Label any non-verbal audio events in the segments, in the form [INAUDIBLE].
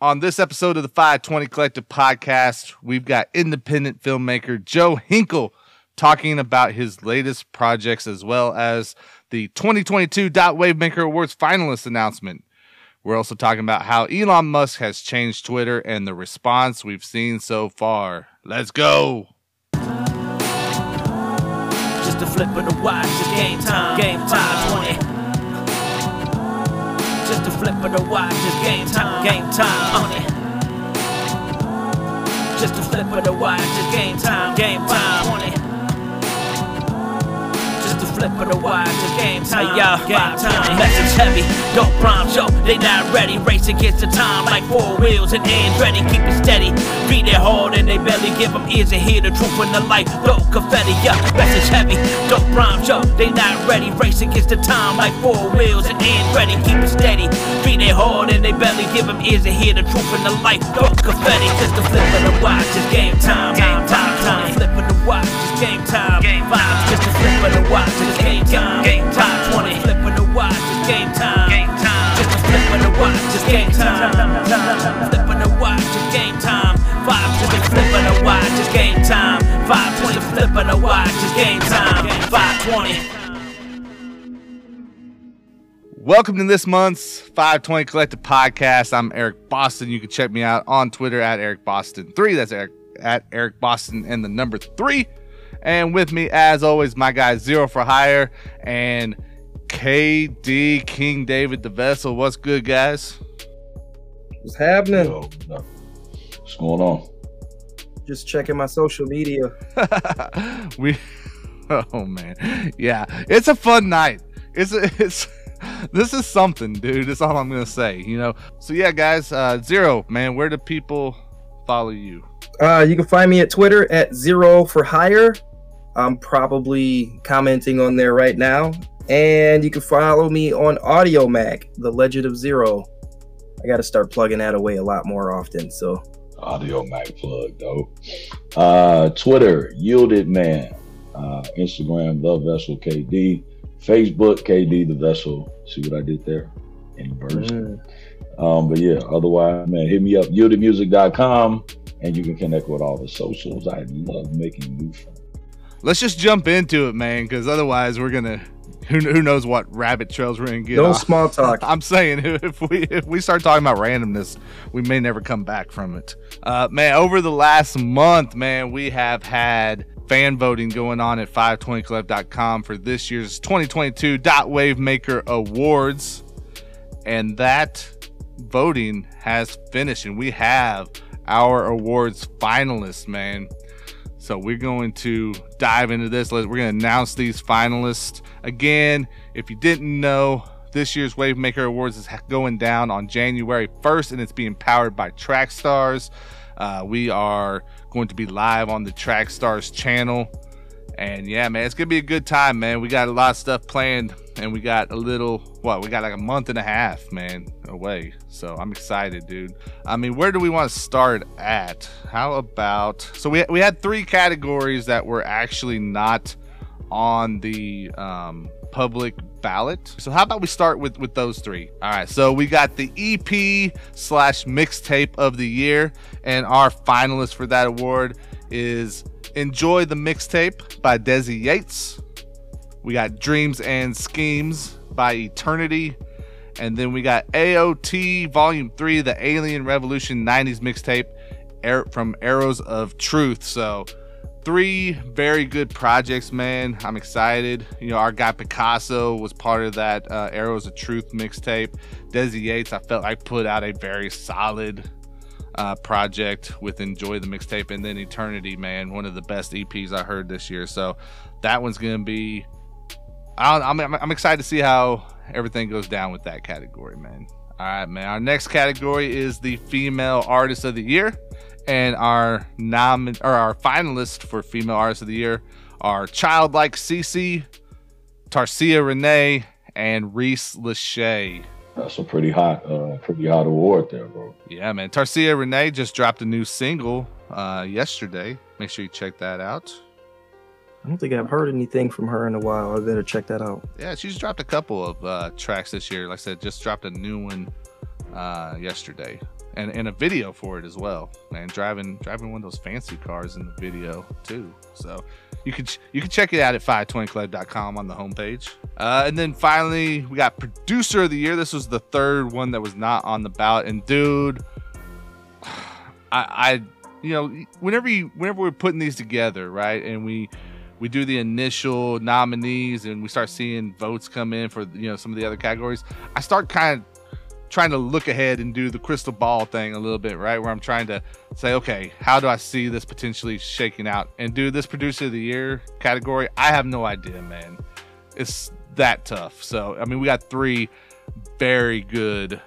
On this episode of the 520 Collective podcast, we've got independent filmmaker Joe Hinkle talking about his latest projects as well as the 2022 Dot Wavemaker Awards finalist announcement. We're also talking about how Elon Musk has changed Twitter and the response we've seen so far. Let's go. Just a flip of the watch, it's game time, game time 20. Just a flip of the watch, it's game time, game time on it. Just a flip of the watch, it's game time, game time A the watch, it's game time, y'all, game time. Message heavy, don't prompt, yo, they not ready. Race against the time like four wheels and Andretti, keep it steady. Read it hard and they barely give them ears to hear the truth in the light. Don't confetti, yeah, message heavy, don't prompt, yo, they not ready. Race against the time like four wheels and Andretti, keep it steady. Read it hard and they barely give them ears to hear the truth in the light. Don't confetti, just a flip of the watch, it's game time, game time, time. Flip of the watch, it's game time, game time. Just a flip of the watch, it's game time, game time. 20 flip of the watch, it's game time, game time. Just a flip of the watch, it's game time, flip of the watch, it's game time. Five, just a flip the watch, it's game time. Five, just a the watch, it's game time. Five twenty. Welcome to this month's 520 Collective Podcast. I'm Eric Boston. You can check me out on Twitter at Eric Boston3. That's Eric at Eric Boston and the number three. And with me, as always, my guy Zero for Hire and KD King David the Vessel. What's good, guys? What's happening? Yo, no. What's going on? Just checking my social media. [LAUGHS] we, oh man, yeah, it's a fun night. It's it's this is something, dude. That's all I'm gonna say. You know. So yeah, guys, uh, Zero, man, where do people follow you? Uh, you can find me at Twitter at Zero for Hire. I'm probably commenting on there right now. And you can follow me on Audiomack, The Legend of Zero. I got to start plugging that away a lot more often. So Audiomack plug, though. Uh, Twitter, Yielded Man. Uh, Instagram, The Vessel KD. Facebook, KD The Vessel. See what I did there? Inversion. Um, but yeah, otherwise, man, hit me up, yieldedmusic.com, and you can connect with all the socials. I love making new friends. Let's just jump into it, man, because otherwise we're gonna. Who, who knows what rabbit trails we're gonna get? no small [LAUGHS] talk. I'm saying [LAUGHS] if we if we start talking about randomness, we may never come back from it. Uh, man, over the last month, man, we have had fan voting going on at 520club.com for this year's 2022 Dot Wavemaker Awards, and that voting has finished, and we have our awards finalists, man. So we're going to dive into this. We're going to announce these finalists again. If you didn't know, this year's Wavemaker Awards is going down on January 1st, and it's being powered by Trackstars. Uh, we are going to be live on the Trackstars channel, and yeah, man, it's gonna be a good time, man. We got a lot of stuff planned, and we got a little what? We got like a month and a half, man, away. So I'm excited, dude. I mean, where do we want to start at? How about so we we had three categories that were actually not on the um, public ballot. So how about we start with with those three? All right. So we got the EP slash mixtape of the year, and our finalist for that award is "Enjoy the Mixtape" by Desi Yates. We got "Dreams and Schemes" by Eternity. And then we got AOT Volume 3, the Alien Revolution 90s mixtape from Arrows of Truth. So, three very good projects, man. I'm excited. You know, our guy Picasso was part of that uh, Arrows of Truth mixtape. Desi Yates, I felt like put out a very solid uh, project with Enjoy the Mixtape. And then Eternity, man, one of the best EPs I heard this year. So, that one's going to be. I don't, I'm, I'm excited to see how everything goes down with that category, man. All right, man. Our next category is the Female Artist of the Year and our nom or our finalists for female artist of the year are Childlike Cece, Tarsia Renee, and Reese Lachey. That's a pretty hot, uh, pretty hot award there, bro. Yeah, man. Tarsia Renee just dropped a new single uh, yesterday. Make sure you check that out. I don't think I've heard anything from her in a while. I better check that out. Yeah, she's dropped a couple of uh, tracks this year. Like I said, just dropped a new one uh, yesterday, and and a video for it as well. Man, driving driving one of those fancy cars in the video too. So you could you can check it out at 520club.com on the homepage. Uh, and then finally, we got producer of the year. This was the third one that was not on the ballot. And dude, [SIGHS] I, I you know, whenever you whenever we're putting these together, right, and we we do the initial nominees and we start seeing votes come in for you know some of the other categories, I start kind of trying to look ahead and do the crystal ball thing a little bit, right? Where I'm trying to say, okay, how do I see this potentially shaking out? And do this producer of the year category, I have no idea, man. It's that tough. So, I mean, we got three very good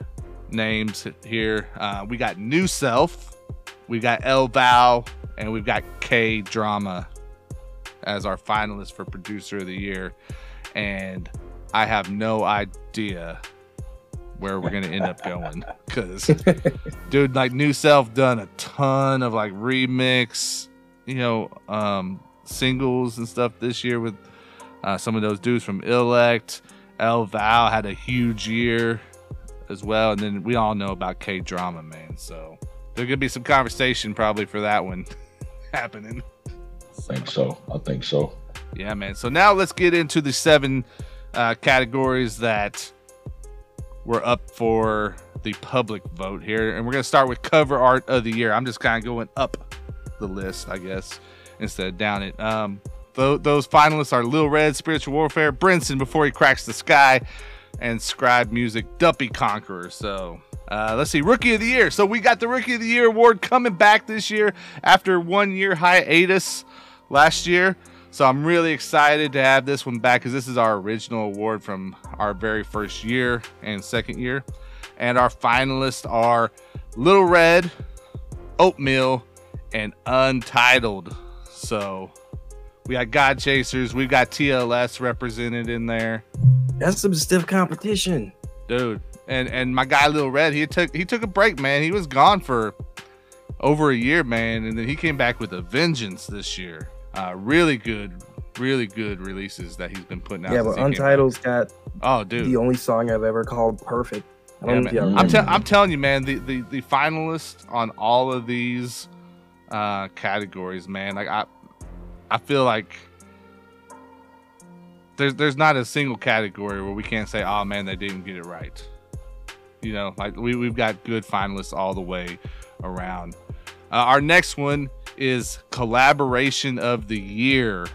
names here. Uh, we got New Self, we got El Val, and we've got K Drama as our finalists for producer of the year. And I have no idea where we're gonna end up going [LAUGHS] because dude like new self done a ton of like remix you know um singles and stuff this year with uh, some of those dudes from Elect. El Val had a huge year as well, and then we all know about K Drama, man. So there's gonna be some conversation probably for that one [LAUGHS] happening. I think so. I think so. Yeah, man. So now let's get into the seven uh, categories that we're up for the public vote here. And we're going to start with cover art of the year. I'm just kind of going up the list, I guess, instead of down it. Um, th- those finalists are Lil Red, Spiritual Warfare, Brinson Before He Cracks the Sky, and Scribe Music, Duppy Conqueror. So uh, let's see, Rookie of the Year. So we got the Rookie of the Year award coming back this year after one year hiatus last year. So I'm really excited to have this one back because this is our original award from our very first year and second year. And our finalists are Little Red, Oatmeal, and Untitled. So we got God Chasers, we've got TLS represented in there. That's some stiff competition. Dude. And and my guy Little Red, he took he took a break, man. He was gone for over a year, man, and then he came back with a vengeance this year. Uh, really good, really good releases that he's been putting out. Yeah, but Untitled's got oh, dude, the only song I've ever called perfect. Yeah, I'm, te- I'm telling you, man, the, the the finalists on all of these uh, categories, man, like I I feel like there's there's not a single category where we can't say, oh man, they didn't get it right. You know, like we we've got good finalists all the way around. Uh, our next one is collaboration of the year.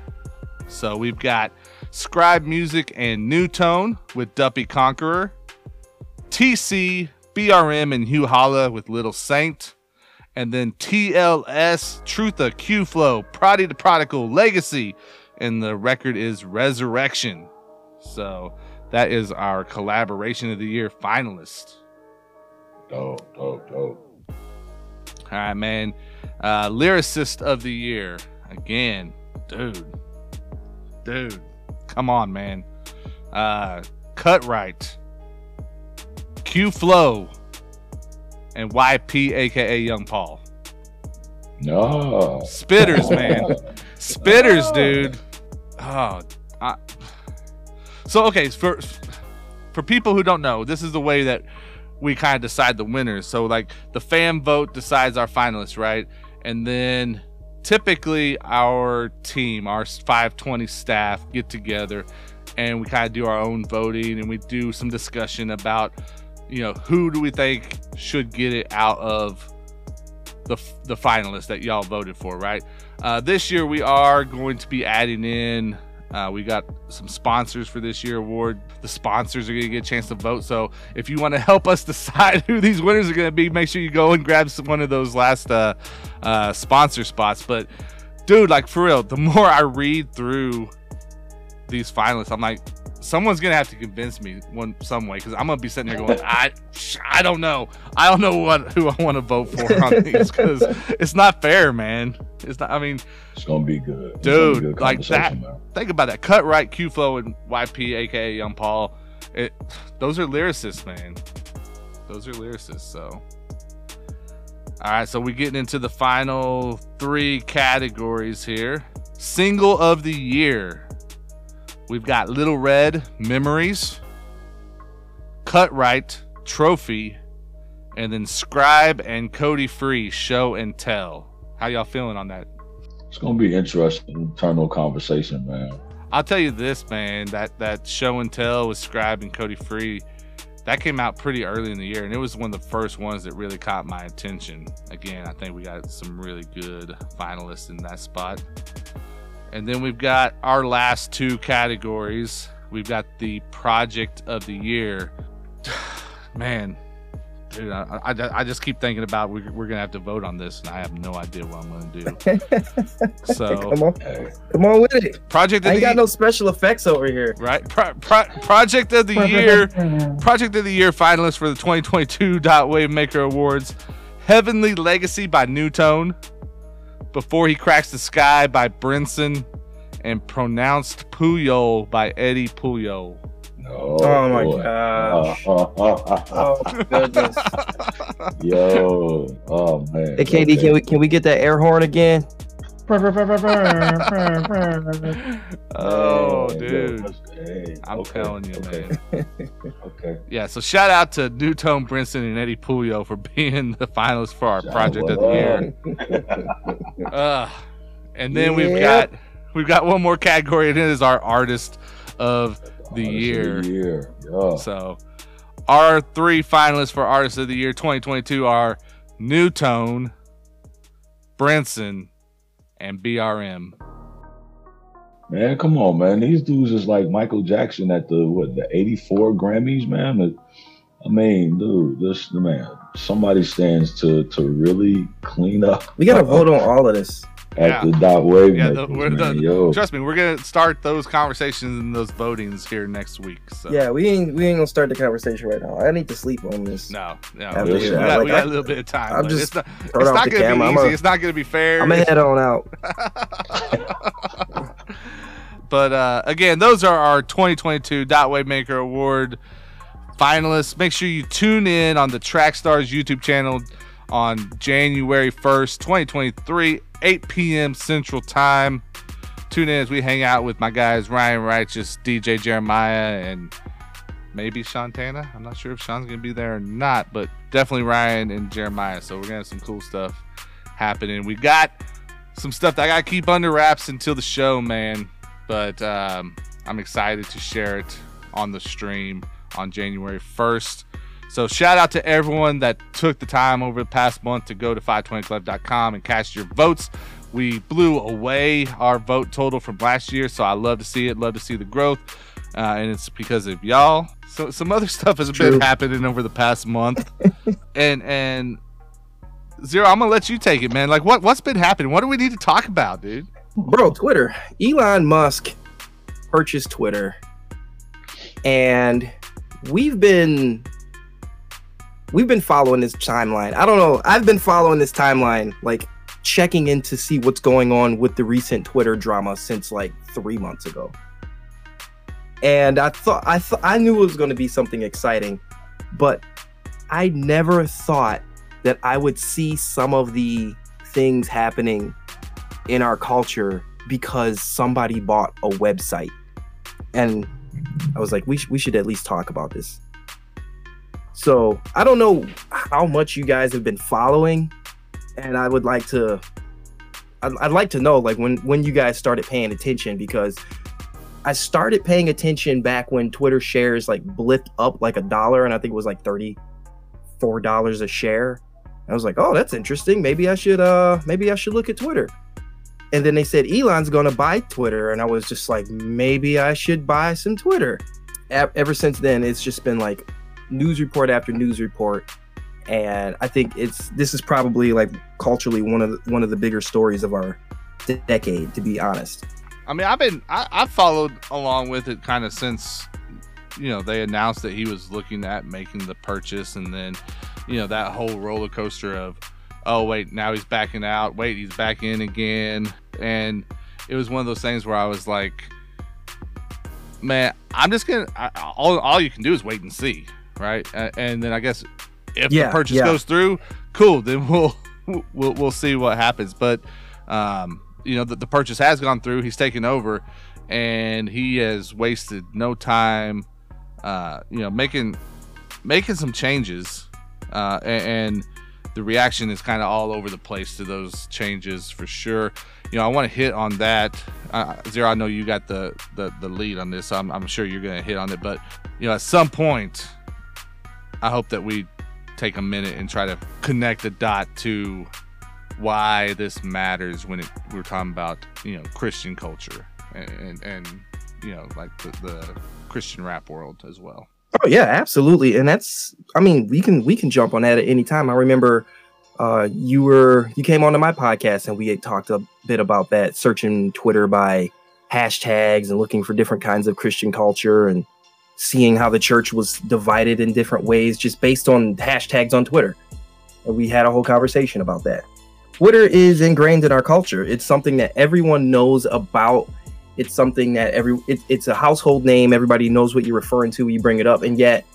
So we've got Scribe Music and New Tone with Duppy Conqueror, TC, BRM, and Hugh Holla with Little Saint, and then TLS, Trutha, Q Flow, Prodi the Prodigal, Legacy, and the record is Resurrection. So that is our collaboration of the year finalist. Dope, dope, dope. All right, man. Uh, lyricist of the year. Again, dude. Dude. Come on, man. Uh, Cut Right. Q Flow. And YP, aka Young Paul. No. Spitters, man. [LAUGHS] Spitters, dude. Oh, I... so okay. For for people who don't know, this is the way that we kind of decide the winners. So like the fan vote decides our finalists, right? And then typically our team, our 520 staff get together and we kind of do our own voting and we do some discussion about you know who do we think should get it out of the the finalists that y'all voted for, right? Uh, this year we are going to be adding in uh, we got some sponsors for this year award. The sponsors are going to get a chance to vote. So if you want to help us [LAUGHS] decide who these winners are going to be, make sure you go and grab some, one of those last uh, uh, sponsor spots. But dude, like for real, the more I read through these finalists, I'm like, someone's gonna have to convince me one some way because I'm gonna be sitting there going, [LAUGHS] I, I don't know, I don't know what who I want to vote for on [LAUGHS] these because it's not fair, man. It's not. I mean, it's gonna be good, dude. Be good like that. Man. Think about that. Cut right, Q Flow and YP, aka Young Paul. It, those are lyricists, man. Those are lyricists. So, all right. So we're getting into the final three categories here. Single of the year. We've got Little Red Memories, Cut Right Trophy, and then Scribe and Cody Free show and tell. How y'all feeling on that? It's gonna be interesting internal conversation, man. I'll tell you this, man. That that show and tell with Scribe and Cody Free, that came out pretty early in the year, and it was one of the first ones that really caught my attention. Again, I think we got some really good finalists in that spot. And then we've got our last two categories. We've got the project of the year. [SIGHS] Man, dude, I, I, I just keep thinking about we, we're gonna have to vote on this, and I have no idea what I'm gonna do. [LAUGHS] So come on, come on with it. project I of ain't the got no special effects over here. right pro, pro, project of the year project of the year finalist for the 2022 dot wavemaker awards heavenly legacy by newtone before he cracks the sky by brinson and pronounced puyol by eddie puyol oh, Oh, my boy. gosh. Oh, [LAUGHS] Oh goodness. Yo, oh man. Hey KD, can we can we get that air horn again? Oh Man, dude hey, i'm okay, telling you okay, man [LAUGHS] Okay. yeah so shout out to newtone brinson and eddie puyol for being the finalists for our Shout project of the year Uh, [LAUGHS] and then we've got we've got one more category, and it is our artist of the Artist of year. the year. Yeah. So, our three finalists for artist of the year 2022 are Newtone, Brinson, and BRM. Man, come on, man. These dudes is like Michael Jackson at the what the 84 Grammys, man. I mean, dude, this the man, somebody stands to to really clean up We gotta vote on all of this. At Yeah. the dot wave. Yeah, makers, the- we're the- Trust me, we're gonna start those conversations and those votings here next week. So. Yeah, we ain't we ain't gonna start the conversation right now. I need to sleep on this. No, no, After we, got, like, we got I- a little bit of time. I'm but just it's not, turn it's not gonna camera. be easy. a- it's not gonna be fair. I'm gonna head on out. [LAUGHS] but uh, again, those are our 2022 Dot Wavemaker Award finalists. Make sure you tune in on the Track Stars YouTube channel on January 1st, 2023, 8 p.m. Central Time. Tune in as we hang out with my guys Ryan Righteous, DJ Jeremiah, and maybe Shantana. I'm not sure if Sean's gonna be there or not, but definitely Ryan and Jeremiah. So we're gonna have some cool stuff happening. We got some stuff that I gotta keep under wraps until the show, man. But um, I'm excited to share it on the stream on January 1st. So shout out to everyone that took the time over the past month to go to 520club.com and cast your votes. We blew away our vote total from last year, so I love to see it. Love to see the growth, uh, and it's because of y'all. So some other [LAUGHS] stuff has been happening over the past month, [LAUGHS] and and Zero, I'm gonna let you take it, man. Like, what what's been happening? What do we need to talk about, dude? Bro, Twitter. Elon Musk purchased Twitter. And we've been we've been following this timeline. I don't know. I've been following this timeline, like checking in to see what's going on with the recent Twitter drama since like three months ago. And I thought I thought I knew it was going to be something exciting, but I never thought that I would see some of the things happening in our culture because somebody bought a website. And I was like, we, sh- we should at least talk about this. So I don't know how much you guys have been following, and I would like to, I'd, I'd like to know like when when you guys started paying attention because I started paying attention back when Twitter shares like blipped up like a dollar, and I think it was like thirty four dollars a share. I was like, oh, that's interesting. Maybe I should uh maybe I should look at Twitter. And then they said Elon's gonna buy Twitter, and I was just like, maybe I should buy some Twitter. Ever since then, it's just been like news report after news report, and I think it's this is probably like culturally one of the, one of the bigger stories of our de- decade, to be honest. I mean, I've been I, I've followed along with it kind of since you know they announced that he was looking at making the purchase, and then you know that whole roller coaster of oh wait now he's backing out, wait he's back in again, and it was one of those things where I was like, man, I'm just gonna I, all all you can do is wait and see, right? And then I guess if Yeah, the purchase yeah. goes through, cool, [LAUGHS] then we'll we'll we'll see what happens, but um, you know that the purchase has gone through. He's taken over, and he has wasted no time, uh, you know, making making some changes uh, and, and the reaction is kind of all over the place to those changes for sure. You know, I want to hit on that. Uh, Zero, I know you got the, the, the lead on this. So I'm, I'm sure you're going to hit on it. But, you know, at some point, I hope that we take a minute and try to connect the dot to why this matters when it, we're talking about, you know, Christian culture and, and, and you know, like the, the Christian rap world as well. Oh yeah, absolutely. And that's I mean, we can we can jump on that at any time. I remember uh you were you came onto my podcast and we had talked a bit about that, searching Twitter by hashtags and looking for different kinds of Christian culture and seeing how the church was divided in different ways just based on hashtags on Twitter. And we had a whole conversation about that. Twitter is ingrained in our culture. It's something that everyone knows about it's something that every it, it's a household name. Everybody knows what you're referring to when you bring it up, and yet,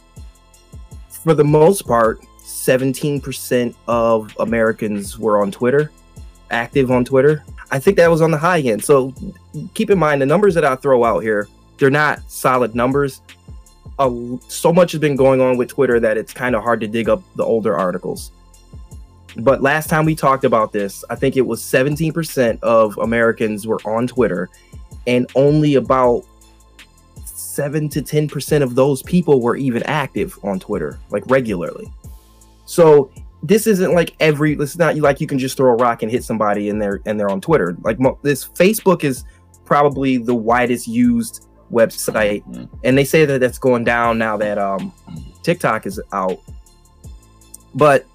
for the most part, 17% of Americans were on Twitter, active on Twitter. I think that was on the high end. So keep in mind the numbers that I throw out here, they're not solid numbers. Uh, so much has been going on with Twitter that it's kind of hard to dig up the older articles. But last time we talked about this, I think it was 17% of Americans were on Twitter and only about seven to ten percent of those people were even active on Twitter, like regularly. So this isn't like every. It's not like you can just throw a rock and hit somebody and they're and they're on Twitter. Like this, Facebook is probably the widest used website, mm-hmm. and they say that that's going down now that um, TikTok is out. But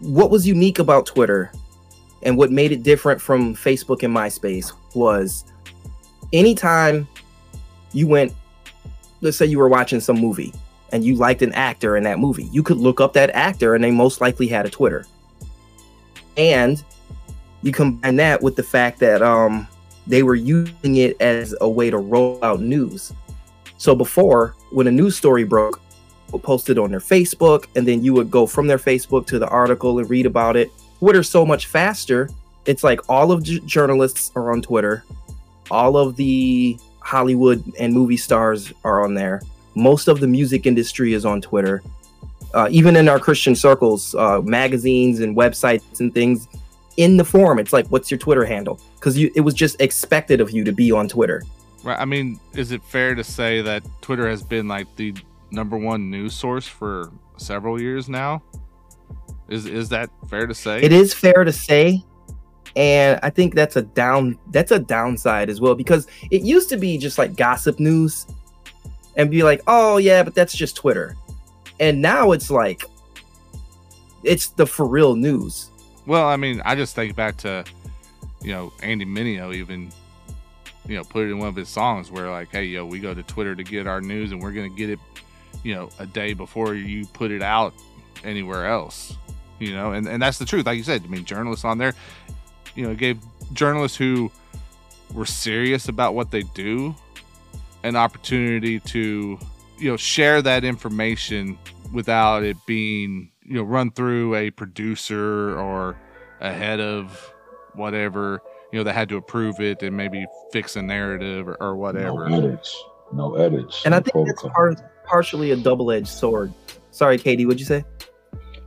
what was unique about Twitter and what made it different from Facebook and MySpace was anytime you went, let's say you were watching some movie and you liked an actor in that movie, you could look up that actor and they most likely had a Twitter. And you combine that with the fact that um, they were using it as a way to roll out news. So before, when a news story broke, posted on their Facebook, and then you would go from their Facebook to the article and read about it. Twitter's so much faster it's like all of j- journalists are on Twitter, all of the Hollywood and movie stars are on there. Most of the music industry is on Twitter. Uh, even in our Christian circles, uh, magazines and websites and things, in the forum, it's like, "What's your Twitter handle?" Because it was just expected of you to be on Twitter. Right. I mean, is it fair to say that Twitter has been like the number one news source for several years now? Is is that fair to say? It is fair to say and i think that's a down that's a downside as well because it used to be just like gossip news and be like oh yeah but that's just twitter and now it's like it's the for real news well i mean i just think back to you know andy mineo even you know put it in one of his songs where like hey yo we go to twitter to get our news and we're gonna get it you know a day before you put it out anywhere else you know? And, and that's the truth. Like you said i mean journalists on there you know, gave journalists who were serious about what they do an opportunity to, you know, share that information without it being, you know, run through a producer or a head of whatever, you know, that had to approve it and maybe fix a narrative or, or whatever. No edits. No edits. And no I think protocol. that's par- partially a double edged sword. Sorry, KD, what'd you say?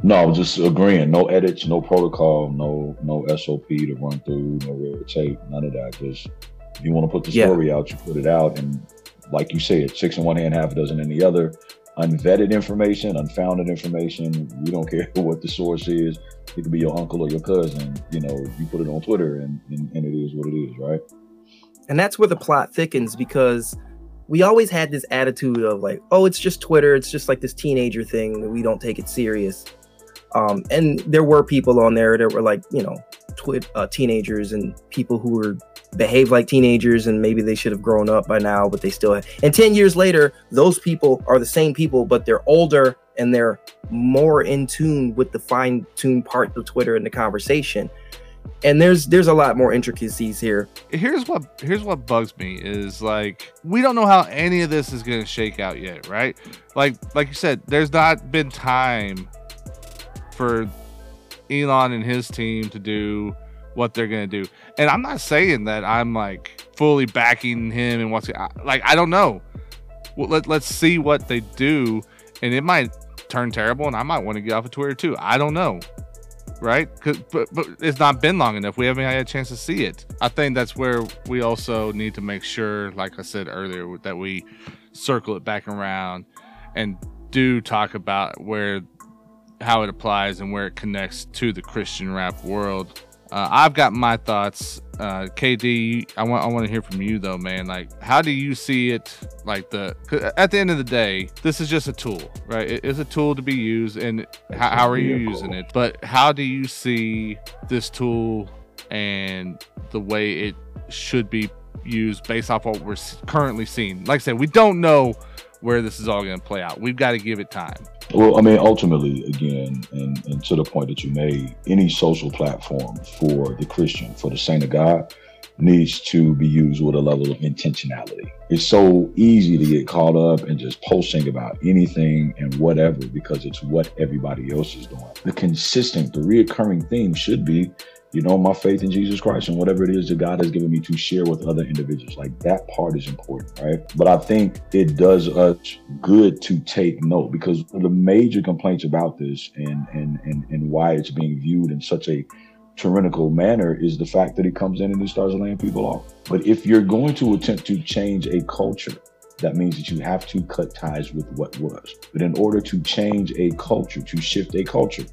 No, I was just agreeing. No edits, no protocol, no no SOP to run through, no red tape, none of that. Just if you want to put the story yeah. out, you put it out, and like you said, six in one hand, half a dozen in the other. Unvetted information, unfounded information. We don't care [LAUGHS] what the source is. It could be your uncle or your cousin. You know, you put it on Twitter, and, and, and it is what it is, right? And that's where the plot thickens because we always had this attitude of like, oh, it's just Twitter. It's just like this teenager thing. We don't take it serious. Um, and there were people on there that were like, you know, twi- uh, teenagers and people who were behave like teenagers and maybe they should have grown up by now, but they still have. And 10 years later, those people are the same people, but they're older and they're more in tune with the fine tuned part of Twitter and the conversation. And there's there's a lot more intricacies here. Here's what here's what bugs me is like we don't know how any of this is gonna shake out yet, right? Like like you said, there's not been time for Elon and his team to do what they're going to do. And I'm not saying that I'm like fully backing him and what's like I don't know. Well, let, let's see what they do and it might turn terrible, and I might want to get off of Twitter too. I don't know, right? But but it's not been long enough. We haven't had a chance to see it. I think that's where we also need to make sure, like I said earlier, that we circle it back around and do talk about where how it applies and where it connects to the Christian rap world. Uh, I've got my thoughts. Uh, KD, I want I want to hear from you though, man. Like, how do you see it? Like the at the end of the day, this is just a tool, right? It is a tool to be used, and how, how are you using it? But how do you see this tool and the way it should be used based off what we're currently seeing? Like I said, we don't know where this is all going to play out. We've got to give it time. Well, I mean, ultimately, again, and, and to the point that you made, any social platform for the Christian, for the saint of God, needs to be used with a level of intentionality. It's so easy to get caught up in just posting about anything and whatever because it's what everybody else is doing. The consistent, the reoccurring theme should be you know, my faith in Jesus Christ and whatever it is that God has given me to share with other individuals. Like that part is important, right? But I think it does us good to take note because the major complaints about this and and and, and why it's being viewed in such a tyrannical manner is the fact that he comes in and he starts laying people off. But if you're going to attempt to change a culture, that means that you have to cut ties with what was. But in order to change a culture, to shift a culture,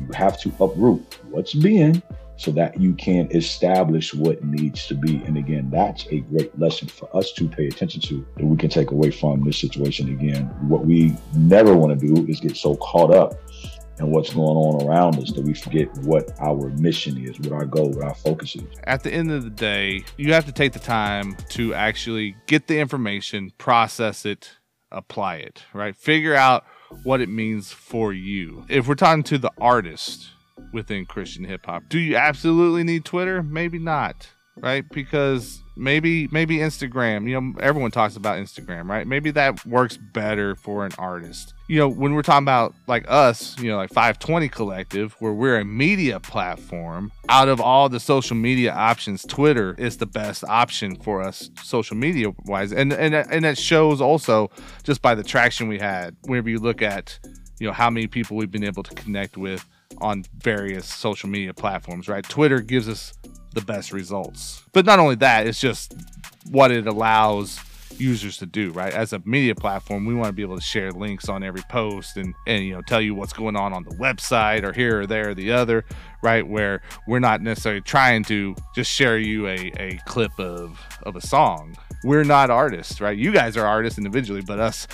you have to uproot what's been so that you can establish what needs to be. And again, that's a great lesson for us to pay attention to that we can take away from this situation. Again, what we never want to do is get so caught up in what's going on around us that we forget what our mission is, what our goal, what our focus is. At the end of the day, you have to take the time to actually get the information, process it, apply it, right? Figure out what it means for you. If we're talking to the artist, within Christian hip hop. Do you absolutely need Twitter? Maybe not, right? Because maybe maybe Instagram, you know, everyone talks about Instagram, right? Maybe that works better for an artist. You know, when we're talking about like us, you know, like 520 Collective, where we're a media platform, out of all the social media options, Twitter is the best option for us social media wise. And and and it shows also just by the traction we had whenever you look at you know how many people we've been able to connect with on various social media platforms, right? Twitter gives us the best results. But not only that, it's just what it allows users to do, right? As a media platform, we want to be able to share links on every post and and you know tell you what's going on on the website or here or there or the other, right? Where we're not necessarily trying to just share you a, a clip of of a song. We're not artists, right? You guys are artists individually, but us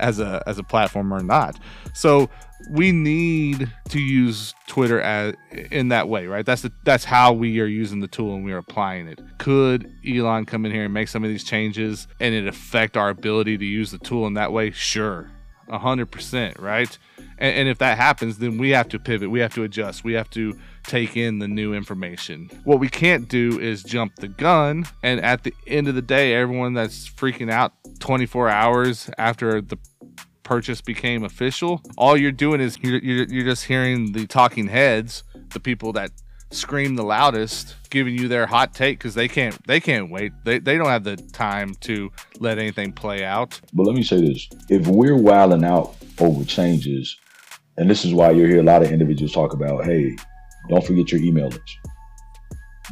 as a as a platform are not. So we need to use Twitter as in that way, right? That's the that's how we are using the tool and we are applying it. Could Elon come in here and make some of these changes and it affect our ability to use the tool in that way? Sure, a hundred percent, right? And, and if that happens, then we have to pivot. We have to adjust. We have to take in the new information. What we can't do is jump the gun. And at the end of the day, everyone that's freaking out 24 hours after the purchase became official, all you're doing is you're, you're, you're just hearing the talking heads, the people that scream the loudest giving you their hot take because they can't they can't wait they, they don't have the time to let anything play out but let me say this if we're wilding out over changes and this is why you hear a lot of individuals talk about hey don't forget your email list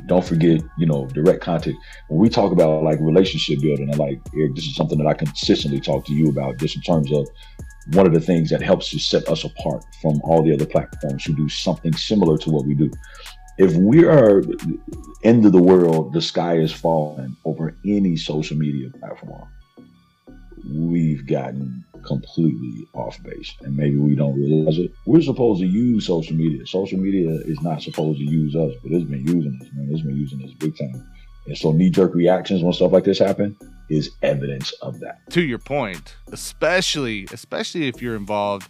don't forget, you know, direct contact. When we talk about like relationship building, and like Eric, this is something that I consistently talk to you about, just in terms of one of the things that helps to set us apart from all the other platforms who do something similar to what we do. If we are end of the world, the sky is falling over any social media platform, we've gotten completely off base and maybe we don't realize it. We're supposed to use social media. Social media is not supposed to use us, but it's been using us, man. It's been using us big time. And so knee jerk reactions when stuff like this happen is evidence of that. To your point, especially especially if you're involved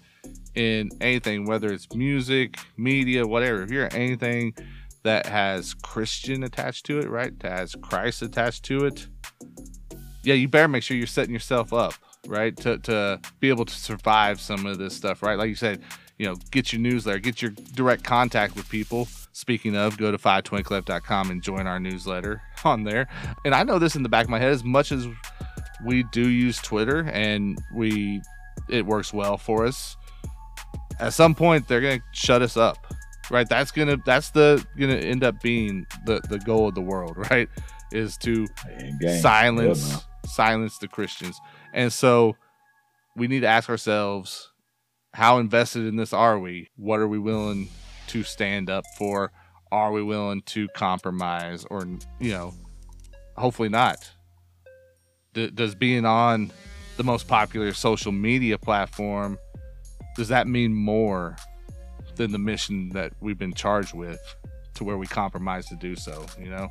in anything, whether it's music, media, whatever, if you're anything that has Christian attached to it, right? That has Christ attached to it. Yeah, you better make sure you're setting yourself up right? To, to be able to survive some of this stuff, right? Like you said, you know, get your newsletter, get your direct contact with people. Speaking of, go to 520club.com and join our newsletter [LAUGHS] on there. And I know this in the back of my head as much as we do use Twitter and we it works well for us. At some point they're gonna shut us up, right? That's gonna that's the gonna end up being the the goal of the world, [LAUGHS] right? Is to silence silence the Christians, and so we need to ask ourselves, how invested in this are we? What are we willing to stand up for? Are we willing to compromise, or you know, hopefully not? D- does being on the most popular social media platform does that mean more than the mission that we've been charged with to where we compromise to do so you know?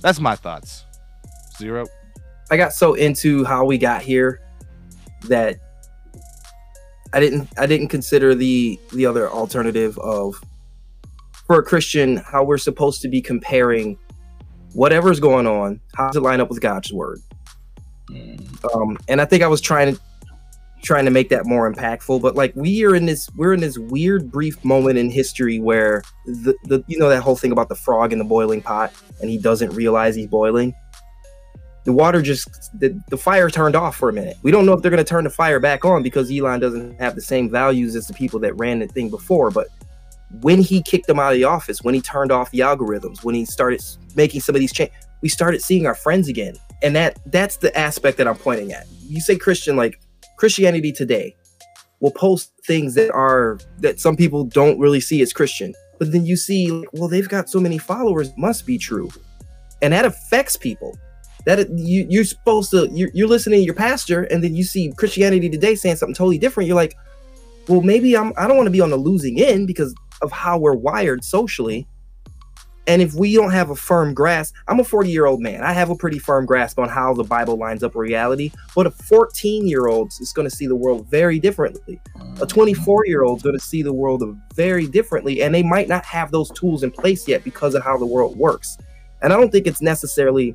That's my thoughts. Zero? I got so into how we got here that i didn't i didn't consider the the other alternative of for a christian how we're supposed to be comparing whatever's going on how does it line up with god's word? Mm. um, and i think i was trying to trying to make that more impactful but like we are in this we're in this weird brief moment in history where the, the you know that whole thing about the frog in the boiling pot and he doesn't realize he's boiling? The water just the, the fire turned off for a minute. We don't know if they're going to turn the fire back on because elon doesn't have the same values as the people that ran the thing before but when he kicked them out of the office when he turned off the algorithms when he started making some of these changes we started seeing our friends again. And that that's the aspect that i'm pointing at. You say christian like Christianity Today will post things that are that some people don't really see as Christian. But then you see, well, they've got so many followers, must be true, and that affects people. That you you're supposed to you're, you're listening to your pastor, and then you see Christianity Today saying something totally different. You're like, well, maybe I'm I don't want to be on the losing end because of how we're wired socially. And if we don't have a firm grasp, I'm a 40 year old man. I have a pretty firm grasp on how the Bible lines up with reality. But a 14 year old is going to see the world very differently. A 24 year old is going to see the world very differently. And they might not have those tools in place yet because of how the world works. And I don't think it's necessarily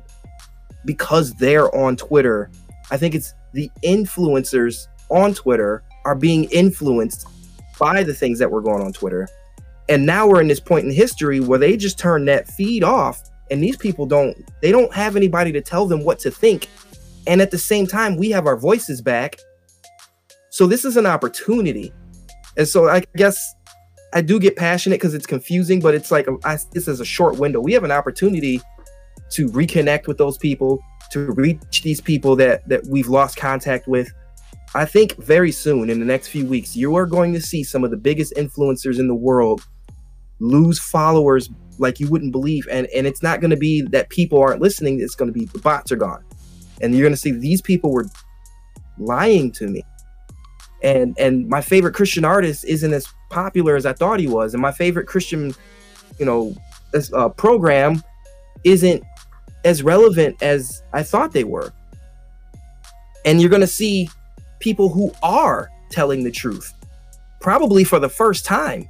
because they're on Twitter. I think it's the influencers on Twitter are being influenced by the things that were going on Twitter and now we're in this point in history where they just turn that feed off. And these people don't they don't have anybody to tell them what to think. And at the same time we have our voices back. So this is an opportunity. And so i guess i do get passionate because it's confusing but it's like I, this is a short window. We have an opportunity to reconnect with those people to reach these people that that we've lost contact with. I think very soon in the next few weeks you are going to see some of the biggest influencers in the world lose followers like you wouldn't believe. And and it's not going to be that people aren't listening. It's going to be the bots are gone, and you're going to see these people were lying to me. And and my favorite Christian artist isn't as popular as I thought he was, and my favorite Christian, you know, uh, program isn't as relevant as I thought they were. And you're going to see people who are telling the truth, probably for the first time.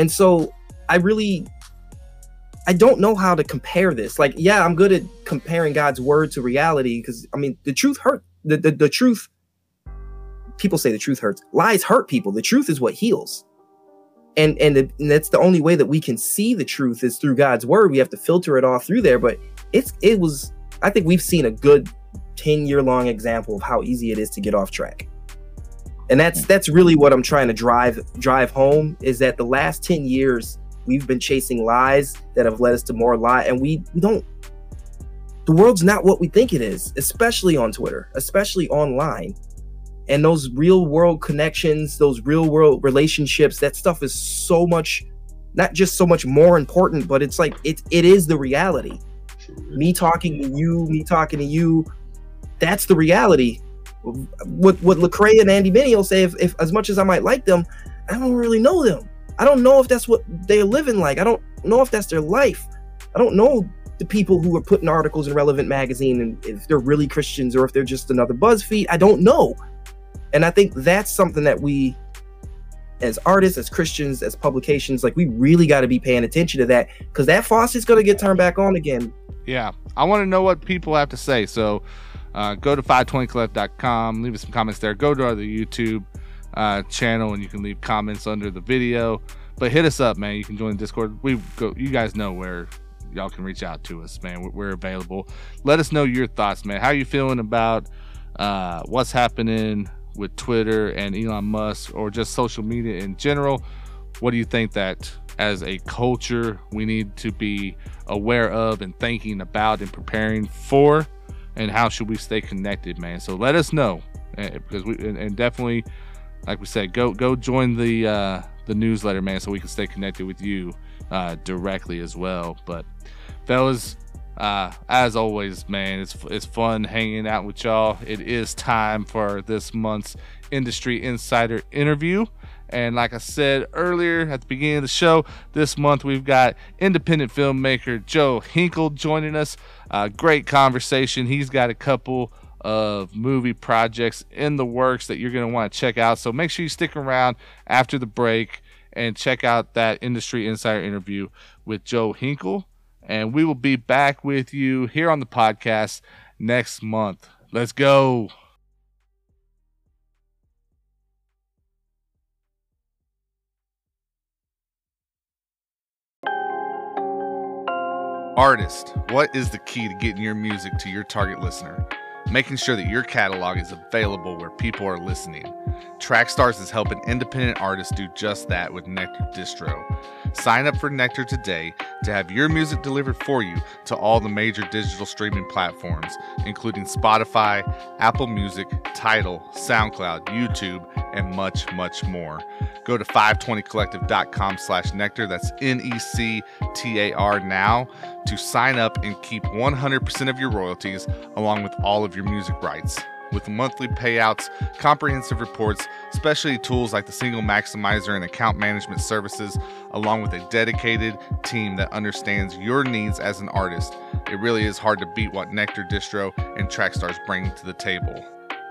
And so I really I don't know how to compare this. Like, yeah, I'm good at comparing God's word to reality because I mean the truth hurt. The, the the truth people say the truth hurts. Lies hurt people. The truth is what heals. And and, the, and that's the only way that we can see the truth is through God's word. We have to filter it all through there. But it's it was I think we've seen a good 10 year long example of how easy it is to get off track and that's that's really what i'm trying to drive drive home is that the last 10 years we've been chasing lies that have led us to more lie and we, we don't the world's not what we think it is especially on twitter especially online. And those real world connections those real world relationships that stuff is so much not just so much more important but it's like it, it is the reality. Me talking to you me talking to you that's the reality what what Lecrae and Andy Mineo say, if, if as much as I might like them, I don't really know them. I don't know if that's what they're living like. I don't know if that's their life. I don't know the people who are putting articles in Relevant Magazine and if they're really Christians or if they're just another BuzzFeed. I don't know. And I think that's something that we, as artists, as Christians, as publications, like we really got to be paying attention to that because that faucet's going to get turned back on again. Yeah. I want to know what people have to say. So, uh, go to 520club.com, leave us some comments there. Go to our YouTube uh, channel and you can leave comments under the video. But hit us up, man. You can join the Discord. We go. You guys know where y'all can reach out to us, man. We're, we're available. Let us know your thoughts, man. How you feeling about uh, what's happening with Twitter and Elon Musk or just social media in general? What do you think that as a culture we need to be aware of and thinking about and preparing for? And how should we stay connected, man? So let us know eh, because we and, and definitely, like we said, go go join the uh, the newsletter, man, so we can stay connected with you uh, directly as well. But fellas, uh, as always, man, it's it's fun hanging out with y'all. It is time for this month's industry insider interview. And like I said earlier at the beginning of the show, this month we've got independent filmmaker Joe Hinkle joining us. Uh, great conversation. He's got a couple of movie projects in the works that you're going to want to check out. So make sure you stick around after the break and check out that industry insider interview with Joe Hinkle. And we will be back with you here on the podcast next month. Let's go. Artist, what is the key to getting your music to your target listener? Making sure that your catalog is available where people are listening. Trackstars is helping independent artists do just that with Nectar Distro. Sign up for Nectar today to have your music delivered for you to all the major digital streaming platforms, including Spotify, Apple Music, Tidal, SoundCloud, YouTube, and much, much more. Go to 520collective.com slash nectar, that's N-E-C-T-A-R now, to sign up and keep 100% of your royalties along with all of your music rights with monthly payouts, comprehensive reports, specialty tools like the single maximizer and account management services, along with a dedicated team that understands your needs as an artist. It really is hard to beat what Nectar Distro and Trackstars bring to the table.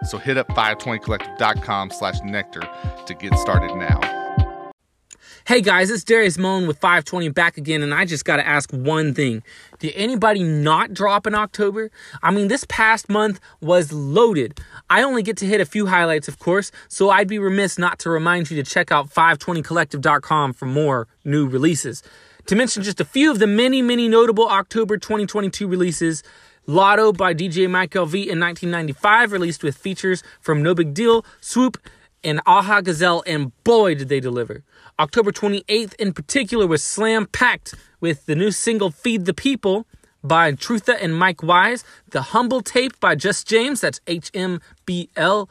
So hit up 520collective.com slash nectar to get started now. Hey guys, it's Darius Mullen with 520 back again, and I just got to ask one thing. Did anybody not drop in October? I mean, this past month was loaded. I only get to hit a few highlights, of course, so I'd be remiss not to remind you to check out 520collective.com for more new releases. To mention just a few of the many, many notable October 2022 releases, Lotto by DJ Mike LV in 1995, released with features from No Big Deal, Swoop, and Aha Gazelle, and boy, did they deliver. October 28th, in particular, was slam packed with the new single Feed the People by Trutha and Mike Wise, The Humble Tape by Just James, that's H M B L,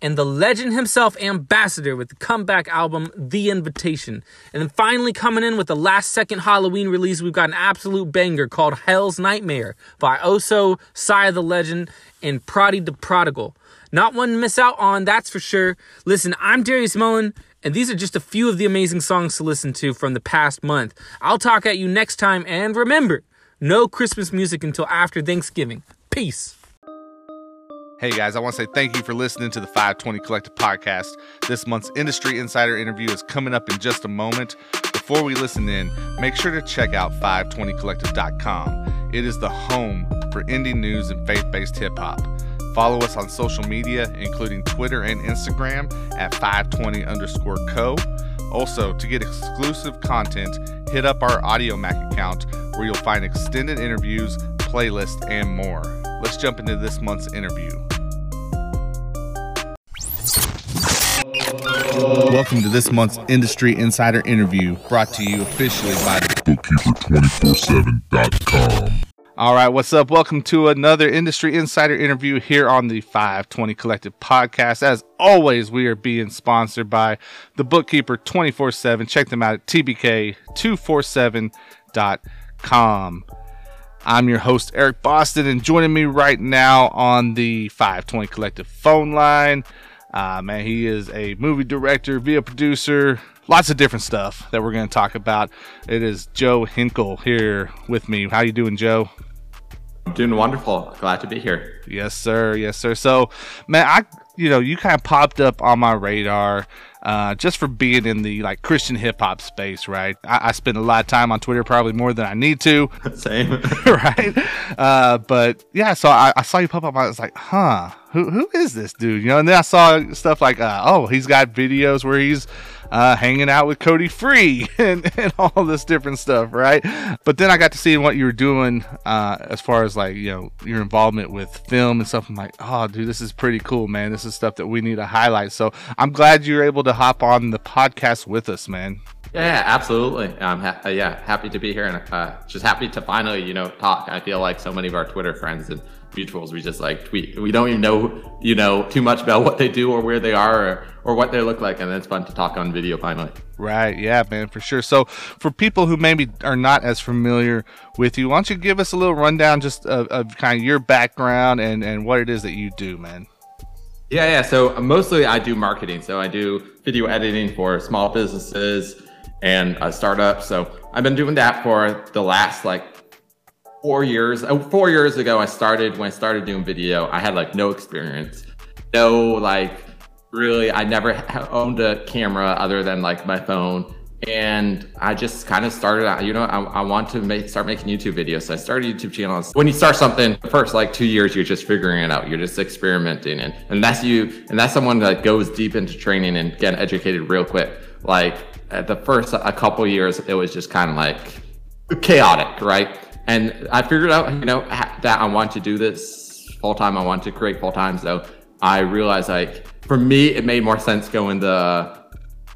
and the legend himself, Ambassador, with the comeback album, The Invitation. And then finally, coming in with the last second Halloween release, we've got an absolute banger called Hell's Nightmare by Oso, Psy the Legend, and Prodi the Prodigal. Not one to miss out on, that's for sure. Listen, I'm Darius Mullen, and these are just a few of the amazing songs to listen to from the past month. I'll talk at you next time, and remember, no Christmas music until after Thanksgiving. Peace. Hey guys, I want to say thank you for listening to the 520 Collective podcast. This month's Industry Insider interview is coming up in just a moment. Before we listen in, make sure to check out 520collective.com. It is the home for indie news and faith based hip hop. Follow us on social media, including Twitter and Instagram at 520 underscore co. Also, to get exclusive content, hit up our Audiomack account where you'll find extended interviews, playlists, and more. Let's jump into this month's interview. Welcome to this month's Industry Insider interview, brought to you officially by bookkeeper247.com. All right, what's up? Welcome to another Industry Insider interview here on the 520 Collective podcast. As always, we are being sponsored by the Bookkeeper 24 7. Check them out at tbk247.com. I'm your host, Eric Boston, and joining me right now on the 520 Collective phone line, uh, man, he is a movie director, video producer, lots of different stuff that we're going to talk about. It is Joe Hinkle here with me. How you doing, Joe? Doing wonderful. Glad to be here. Yes, sir. Yes, sir. So, man, I, you know, you kind of popped up on my radar uh, just for being in the like Christian hip hop space, right? I, I spend a lot of time on Twitter, probably more than I need to, [LAUGHS] [LAUGHS] Same. right? Uh, but yeah, so I, I saw you pop up. I was like, huh, who who is this dude? You know, and then I saw stuff like, uh, oh, he's got videos where he's uh, hanging out with Cody Free [LAUGHS] and, and all this different stuff, right? But then I got to see what you were doing uh, as far as like, you know, your involvement with film and stuff. I'm like, oh, dude, this is pretty cool, man. This is stuff that we need to highlight. So I'm glad you're able to hop on the podcast with us, man. Yeah, absolutely. I'm ha- uh, yeah happy to be here and uh, just happy to finally you know talk. I feel like so many of our Twitter friends and mutuals we just like tweet. We don't even know you know too much about what they do or where they are or, or what they look like, and it's fun to talk on video finally. Right. Yeah, man, for sure. So for people who maybe are not as familiar with you, why don't you give us a little rundown just of, of kind of your background and and what it is that you do, man. Yeah, yeah. So mostly I do marketing. So I do video editing for small businesses and uh, a startup. So I've been doing that for the last like four years. Oh, four years ago, I started when I started doing video. I had like no experience, no like really. I never owned a camera other than like my phone, and I just kind of started. You know, I, I want to make start making YouTube videos. So I started YouTube channels. When you start something, the first like two years, you're just figuring it out. You're just experimenting, and and that's you. And that's someone that goes deep into training and getting educated real quick. Like at the first a couple years, it was just kind of like chaotic, right? And I figured out, you know, that I want to do this full time. I want to create full time. So I realized, like, for me, it made more sense going the,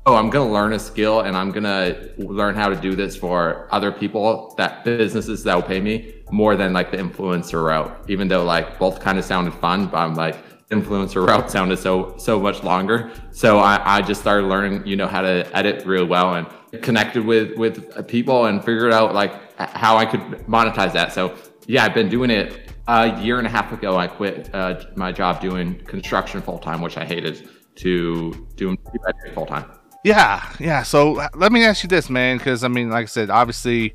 oh, I'm going to learn a skill and I'm going to learn how to do this for other people, that businesses that will pay me more than like the influencer route. Even though like both kind of sounded fun, but I'm like, influencer route sounded so so much longer. So I, I just started learning, you know, how to edit real well and connected with with people and figured out like how I could monetize that. So yeah, I've been doing it a year and a half ago. I quit uh, my job doing construction full time, which I hated, to doing full time. Yeah, yeah. So let me ask you this, man, because I mean, like I said, obviously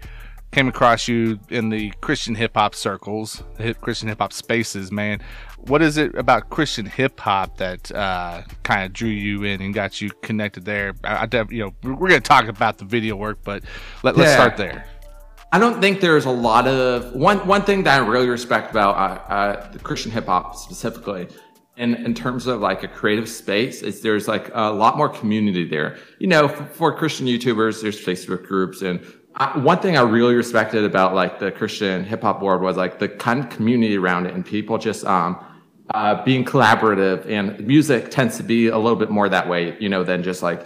came across you in the Christian hip hop circles, Christian hip hop spaces, man what is it about Christian hip hop that uh, kind of drew you in and got you connected there? I, I you know, we're going to talk about the video work, but let, us start there. I don't think there's a lot of one one thing that I really respect about uh, uh, the Christian hip hop specifically, in in terms of like a creative space, is there's like a lot more community there. You know, for, for Christian YouTubers, there's Facebook groups and I, one thing I really respected about like the Christian hip hop world was like the kind of community around it and people just um uh, being collaborative and music tends to be a little bit more that way, you know, than just like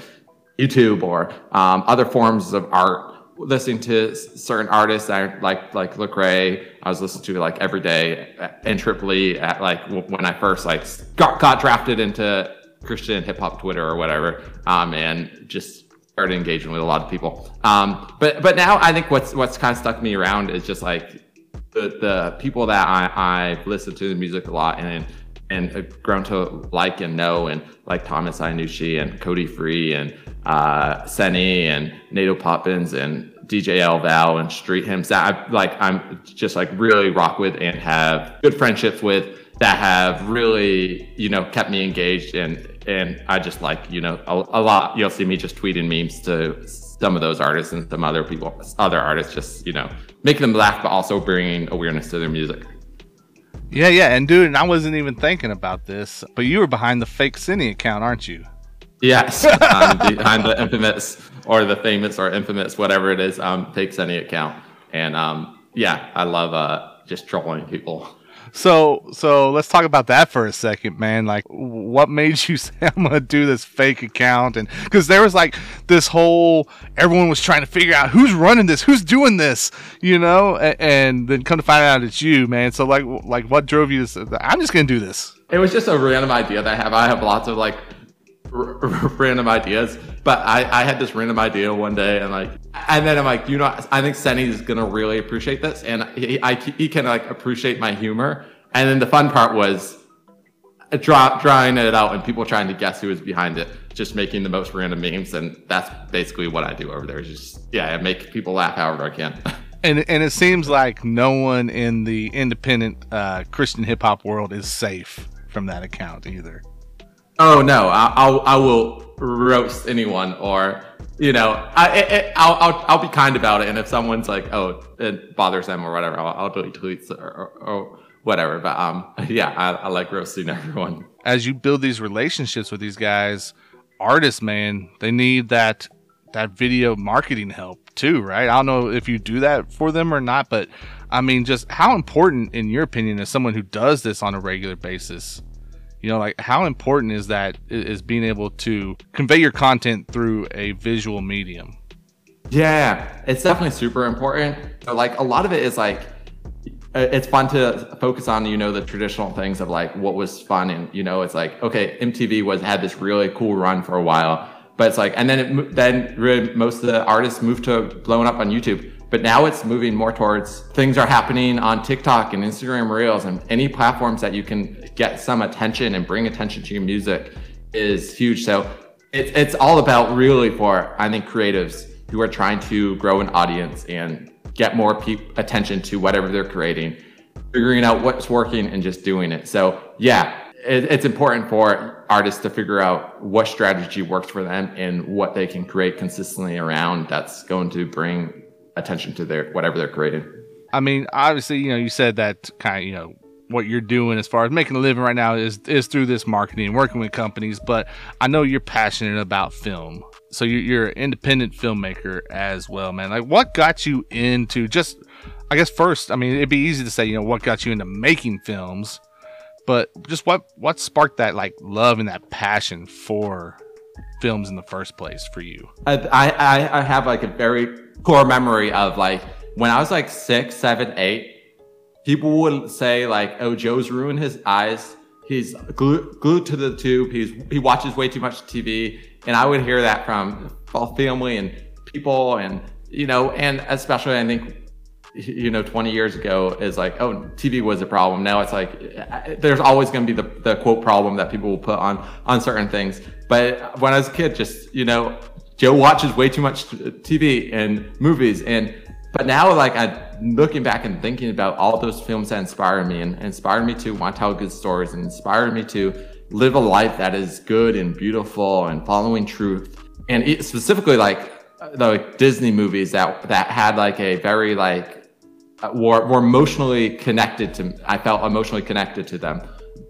YouTube or um, other forms of art. Listening to certain artists, I like like Lecrae. I was listening to like every day in Trip Lee at like when I first like got, got drafted into Christian hip hop Twitter or whatever, um, and just started engaging with a lot of people. Um, but but now I think what's what's kind of stuck me around is just like the, the people that I, I've listened to the music a lot and and grown to like and know, and like Thomas Iannucci and Cody Free and uh, Senny and Nato Poppins and DJ L Val and Street Hymns that I like I'm just like really rock with and have good friendships with that have really you know kept me engaged and and I just like you know a, a lot. You'll see me just tweeting memes to some of those artists and some other people other artists just you know making them laugh, but also bringing awareness to their music. Yeah, yeah, and dude, I wasn't even thinking about this, but you were behind the fake Senny account, aren't you? Yes, [LAUGHS] um, behind the infamous or the famous or infamous, whatever it is, um, fake Senny account, and um, yeah, I love uh, just trolling people. So so let's talk about that for a second, man. Like, what made you say I'm gonna do this fake account? And because there was like this whole everyone was trying to figure out who's running this, who's doing this, you know, and, and then come to find out it's you, man. So like like what drove you to? Say, I'm just gonna do this. It was just a random idea that I have. I have lots of like r- [LAUGHS] r- random ideas, but I, I had this random idea one day and like, and then I'm like, you know, I think Senny is gonna really appreciate this, and he I, he can like appreciate my humor. And then the fun part was draw, drawing it out and people trying to guess who was behind it, just making the most random memes, and that's basically what I do over there. Just yeah, I make people laugh however I can. [LAUGHS] and and it seems like no one in the independent uh, Christian hip hop world is safe from that account either. Oh no, I, I'll I will roast anyone or you know I it, I'll, I'll I'll be kind about it, and if someone's like oh it bothers them or whatever, I'll, I'll delete tweets or, or, or whatever. But um [LAUGHS] yeah, I, I like roasting [LAUGHS] everyone. As you build these relationships with these guys, artists, man, they need that that video marketing help too, right? I don't know if you do that for them or not, but I mean, just how important, in your opinion, is someone who does this on a regular basis, you know, like how important is that is being able to convey your content through a visual medium? Yeah, it's definitely super important. But like a lot of it is like it's fun to focus on you know the traditional things of like what was fun and you know it's like okay MTV was had this really cool run for a while but it's like and then it then really most of the artists moved to blowing up on YouTube but now it's moving more towards things are happening on TikTok and Instagram Reels and any platforms that you can get some attention and bring attention to your music is huge so it's it's all about really for I think creatives who are trying to grow an audience and get more pe- attention to whatever they're creating, figuring out what's working and just doing it. So yeah, it, it's important for artists to figure out what strategy works for them and what they can create consistently around that's going to bring attention to their whatever they're creating. I mean, obviously, you know, you said that kind of, you know, what you're doing as far as making a living right now is is through this marketing, working with companies. But I know you're passionate about film so you're an independent filmmaker as well, man. Like, what got you into just? I guess first, I mean, it'd be easy to say, you know, what got you into making films, but just what what sparked that like love and that passion for films in the first place for you? I I, I have like a very core memory of like when I was like six, seven, eight. People would say like, "Oh, Joe's ruined his eyes. He's glued, glued to the tube. He's he watches way too much TV." And I would hear that from all family and people and, you know, and especially I think, you know, 20 years ago is like, oh, TV was a problem. Now it's like, there's always going to be the, the quote problem that people will put on, on certain things. But when I was a kid, just, you know, Joe watches way too much TV and movies and but now like I'm looking back and thinking about all those films that inspired me and inspired me to want to tell good stories and inspired me to live a life that is good and beautiful and following truth. And specifically like the like Disney movies that that had like a very like uh, were, were emotionally connected to I felt emotionally connected to them.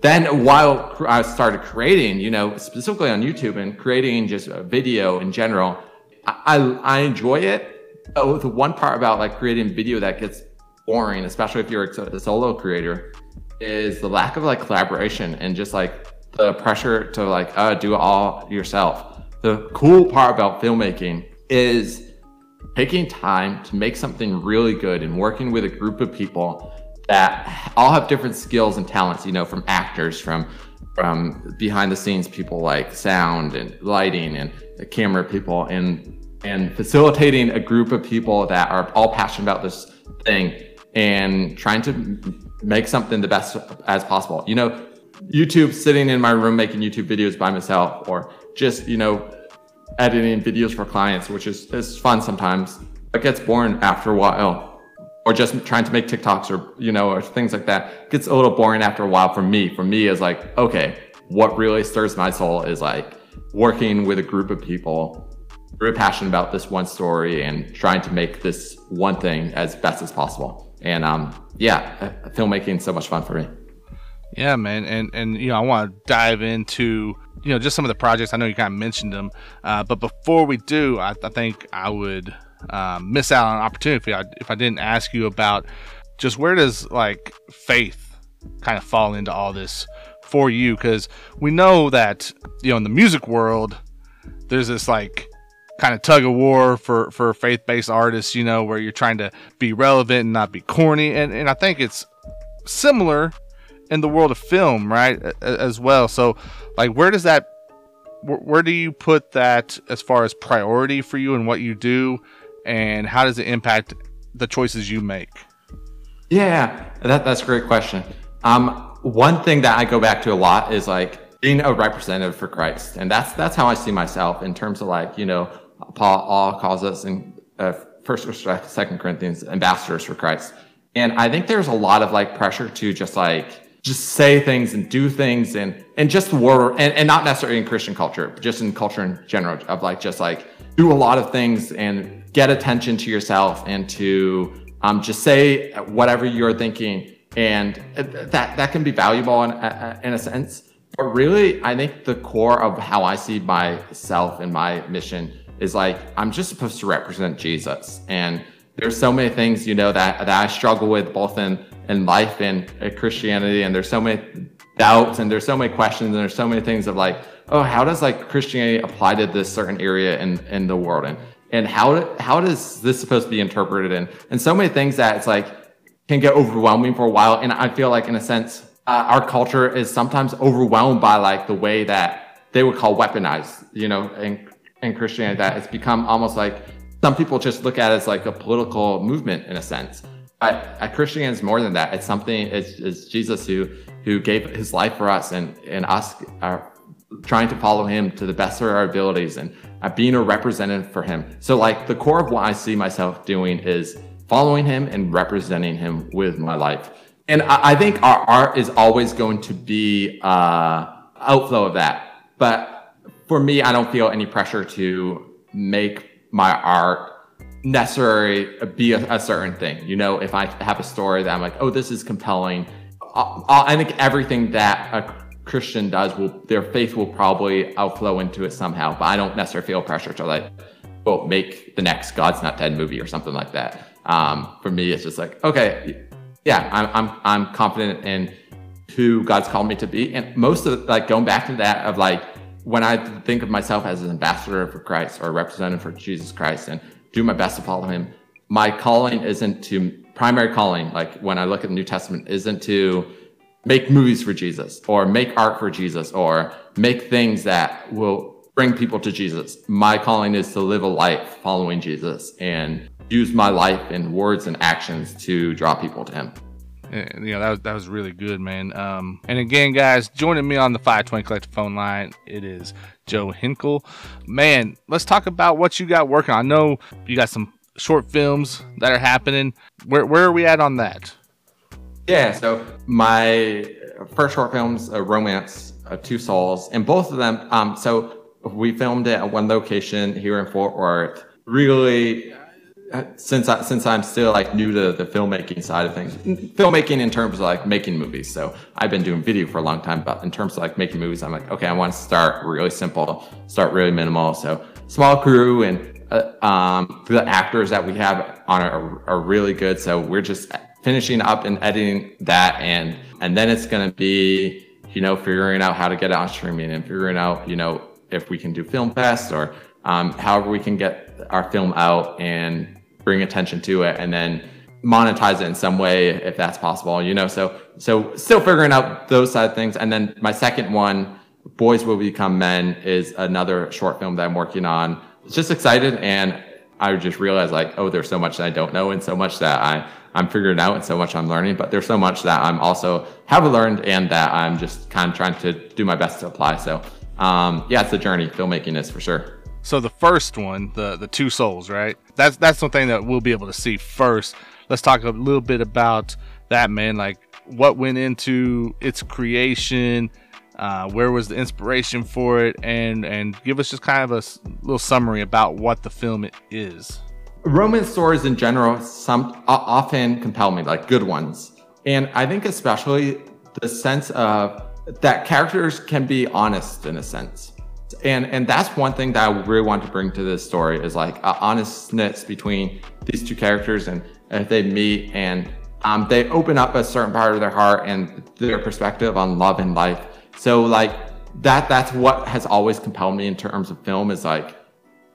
Then while I started creating, you know, specifically on YouTube and creating just a video in general, I, I enjoy it. But the one part about like creating video that gets boring, especially if you're a solo creator, is the lack of like collaboration and just like the pressure to like uh, do it all yourself. The cool part about filmmaking is taking time to make something really good and working with a group of people that all have different skills and talents, you know, from actors, from from behind the scenes people like sound and lighting and the camera people and and facilitating a group of people that are all passionate about this thing and trying to make something the best as possible. You know, YouTube sitting in my room making YouTube videos by myself or just, you know, editing videos for clients, which is, is fun sometimes. It gets boring after a while. Or just trying to make TikToks or, you know, or things like that. Gets a little boring after a while for me. For me is like, okay, what really stirs my soul is like working with a group of people very passionate about this one story and trying to make this one thing as best as possible. And um, yeah, filmmaking is so much fun for me. Yeah, man, and and you know I want to dive into you know just some of the projects. I know you kind of mentioned them, uh, but before we do, I, I think I would um, miss out on an opportunity if I, if I didn't ask you about just where does like faith kind of fall into all this for you? Because we know that you know in the music world, there's this like kind of tug of war for for faith based artists. You know where you're trying to be relevant and not be corny, and and I think it's similar in the world of film, right, as well. So, like, where does that, where do you put that as far as priority for you and what you do, and how does it impact the choices you make? Yeah, that, that's a great question. Um, one thing that I go back to a lot is like being a representative for Christ, and that's that's how I see myself in terms of like you know Paul all calls us in uh, First or Second Corinthians ambassadors for Christ, and I think there's a lot of like pressure to just like just say things and do things and and just were and, and not necessarily in Christian culture, just in culture in general of like just like do a lot of things and get attention to yourself and to um, just say whatever you're thinking and that that can be valuable in, in a sense But really, I think the core of how I see myself and my mission is like I'm just supposed to represent Jesus. And there's so many things, you know, that that I struggle with both in in life and Christianity. And there's so many doubts and there's so many questions and there's so many things of like, oh, how does like Christianity apply to this certain area in in the world? And and how how does this supposed to be interpreted? And and so many things that it's like can get overwhelming for a while. And I feel like in a sense, uh, our culture is sometimes overwhelmed by like the way that they would call weaponized, you know, in, in Christianity, that it's become almost like some people just look at it as like a political movement in a sense. But uh, Christianity is more than that. It's something, it's, it's Jesus who, who gave his life for us and, and us are trying to follow him to the best of our abilities and uh, being a representative for him. So like the core of what I see myself doing is following him and representing him with my life and I, I, think our art is always going to be uh, outflow of that. But for me, I don't feel any pressure to make my art necessarily be a, a, certain thing. You know, if I have a story that I'm like, oh, this is compelling, I'll, I'll, I think everything that Christian does will, their faith will probably outflow into it somehow. But I don't necessarily feel pressure to like, well, make the next God's Not Dead movie or something like that. Um, for me, it's just like, okay, yeah, I'm, I'm, I'm confident in who God's called me to be. And most of like going back to that of like, when I think of myself as an ambassador for Christ or a representative for Jesus Christ and do my best to follow him, my calling isn't to primary calling. Like when I look at the New Testament isn't to make movies for Jesus or make art for Jesus or make things that will bring people to Jesus. My calling is to live a life following Jesus and use my life and words and actions to draw people to him. You know that was that was really good, man. Um, and again, guys, joining me on the 520 Collective phone line, it is Joe Hinkle. Man, let's talk about what you got working. I know you got some short films that are happening. Where where are we at on that? Yeah, so my first short films, a romance, uh, Two Souls, and both of them. Um, so we filmed it at one location here in Fort Worth. Really since I, since I'm still like new to the filmmaking side of things, filmmaking in terms of like making movies. So I've been doing video for a long time, but in terms of like making movies, I'm like, okay, I want to start really simple, start really minimal. So small crew and uh, um, the actors that we have on are, are really good. So we're just finishing up and editing that, and and then it's gonna be you know figuring out how to get it on streaming and figuring out you know if we can do film fest or um, however we can get our film out and bring attention to it and then monetize it in some way if that's possible you know? So so still figuring out those side of things. And then my second one boys will become men is another short film that i'm working on. It's just excited and i just realized like oh there's so much that i don't know and so much that i i'm figuring out and so much i'm learning but there's so much that i'm also have learned and that i'm just kind of trying to do my best to apply so um, yeah it's a journey filmmaking is for sure so the first one, the the two souls, right? That's that's something that we'll be able to see first. Let's talk a little bit about that, man. Like what went into its creation, uh, where was the inspiration for it, and and give us just kind of a little summary about what the film is. Romance stories in general, some often compel me, like good ones, and I think especially the sense of that characters can be honest in a sense and and that's one thing that I really want to bring to this story is like uh, honestness between these two characters and if they meet and um, they open up a certain part of their heart and their perspective on love and life. So like that that's what has always compelled me in terms of film is like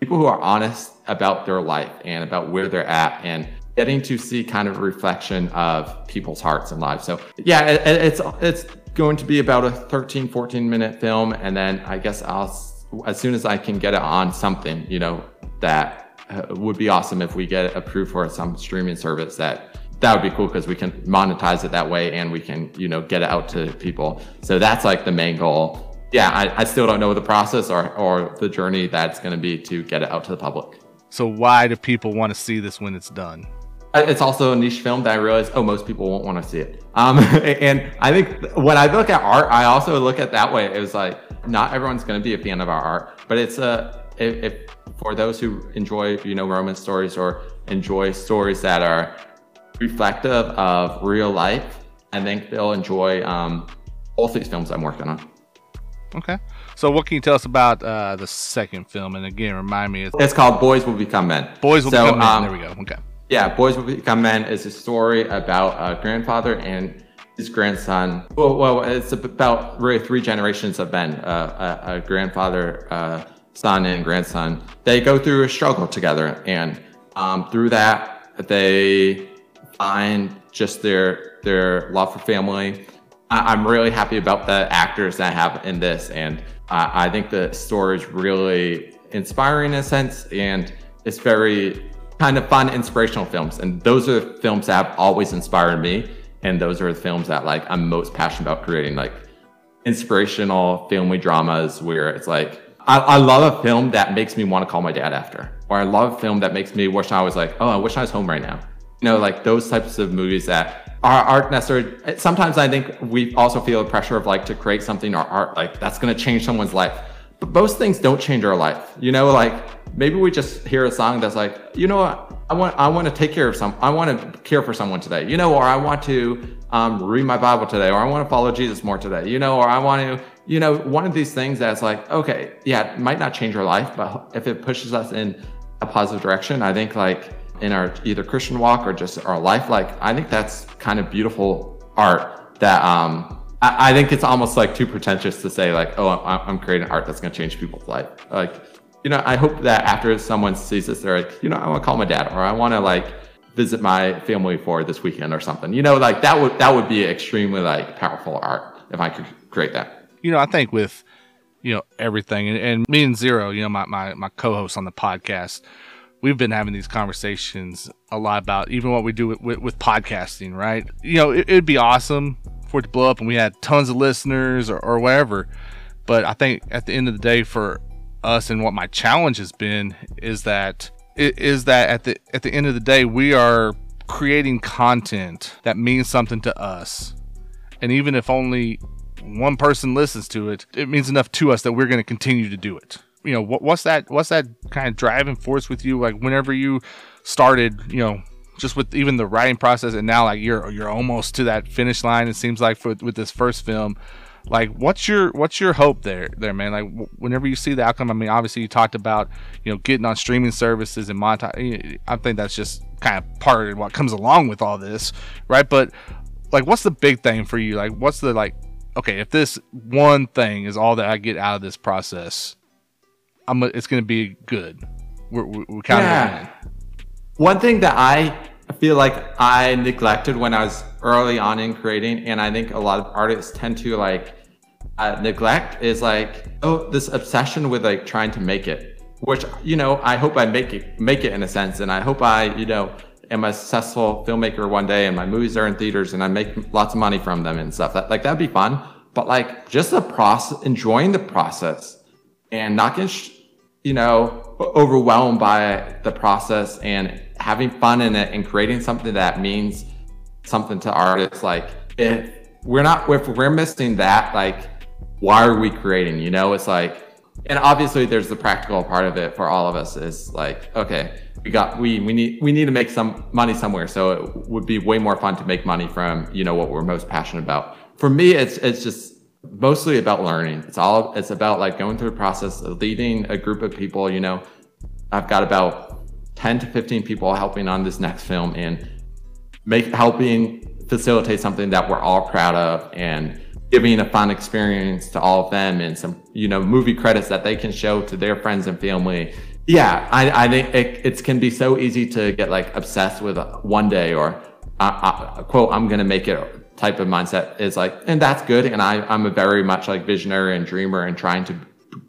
people who are honest about their life and about where they're at and getting to see kind of a reflection of people's hearts and lives. So yeah, it, it's it's going to be about a 13, 14 minute film. And then I guess I'll, as soon as I can get it on something, you know, that uh, would be awesome if we get it approved for some streaming service that that would be cool because we can monetize it that way and we can, you know, get it out to people. So that's like the main goal. Yeah, I, I still don't know the process or, or the journey that's going to be to get it out to the public. So why do people want to see this when it's done? It's also a niche film that I realized, oh, most people won't want to see it. Um, [LAUGHS] and I think when I look at art, I also look at that way. It was like, not everyone's going to be a fan of our art, but it's a, if, if for those who enjoy, you know, romance stories or enjoy stories that are reflective of real life, I think they'll enjoy um, both these films I'm working on. Okay. So what can you tell us about uh, the second film? And again, remind me. It's, It's called Boys Will Become Men. Boys Will So, Become Men. um, there we go. Okay. Yeah, Boys Will Become Men is a story about a grandfather and his grandson. Well, well it's about really three generations of men uh, a, a grandfather, uh, son, and grandson. They go through a struggle together, and um, through that, they find just their their love for family. I, I'm really happy about the actors that I have in this, and I I think the story is really inspiring in a sense, and it's very kind of fun, inspirational films. And those are the films that have always inspired me, and those are the films that like I'm most passionate about creating, like inspirational family dramas where it's like I, I love a film that makes me want to call my dad after, or I love a film that makes me wish I was like, oh, I wish I was home right now. You know, like those types of movies that are aren't necessarily. Sometimes I think we also feel the pressure of like to create something or art like that's going to change someone's life. But most things don't change our life. You know, like maybe we just hear a song that's like, you know what, I want I want to take care of some, I want to care for someone today. You know, or I want to um, read my Bible today, or I want to follow Jesus more today. You know, or I want to, you know, one of these things that's like, okay, yeah, it might not change our life, but if it pushes us in a positive direction, I think like in our either Christian walk or just our life, like I think that's kind of beautiful art that um I, think it's almost like too pretentious to say like, oh, I'm, I'm creating art that's going to change people's life. Like, you know, I hope that after someone sees this, they're like, you know, I want to call my dad or I want to like visit my family for this weekend or something. You know, like that would that would be extremely like powerful art if I could create that. you know, I think with you know everything, and, and me and Zero, you know, my, my my co-host on the podcast, we've been having these conversations a lot about even what we do with, with, with podcasting, right? You know, it, it'd be awesome for it to blow up and we had tons of listeners or, or whatever, but I think at the end of the day, for us and what my challenge has been is that is that at the at the end of the day, we are creating content that means something to us and even if only one person listens to it, it means enough to us that we're going to continue to do it. You know, what, what's that? What's that kind of driving force with you? Like whenever you started, you know, just with even the writing process, and now like you're you're almost to that finish line. It seems like for with this first film. Like, what's your what's your hope there, there, man? Like, wh- whenever you see the outcome, I mean, obviously you talked about, you know, getting on streaming services and monetize. I think that's just kind of part of what comes along with all this, right? But like what's the big thing for you like what's the like okay if this one thing is all that i get out of this process i'm it's gonna be good we're, we're, we're kind Yeah. One thing that I feel like I neglected when I was early on in creating, and I think a lot of artists tend to like uh, neglect, is like oh this obsession with like trying to make it. Which you know I hope I make it make it in a sense, and I hope I you know am a successful filmmaker one day, and my movies are in theaters, and I make lots of money from them and stuff. That like that'd be fun. But like just the process, enjoying the process, and not getting sh- you know overwhelmed by the process and having fun in it and creating something that means something to artists like if we're not if we're missing that like why are we creating you know? It's like and obviously there's the practical part of it for all of us is like okay we got we we need we need to make some money somewhere. So it would be way more fun to make money from you know what we're most passionate about. For me it's it's just mostly about learning. It's all it's about like going through the process of leading a group of people you know. I've got about 10 to 15 people helping on this next film and make helping facilitate something that we're all proud of and giving a fun experience to all of them and some you know movie credits that they can show to their friends and family. Yeah i, I think it, it can be so easy to get like obsessed with one day or uh, uh, quote i'm gonna make it type of mindset is like and that's good and I, i'm a very much like visionary and dreamer and trying to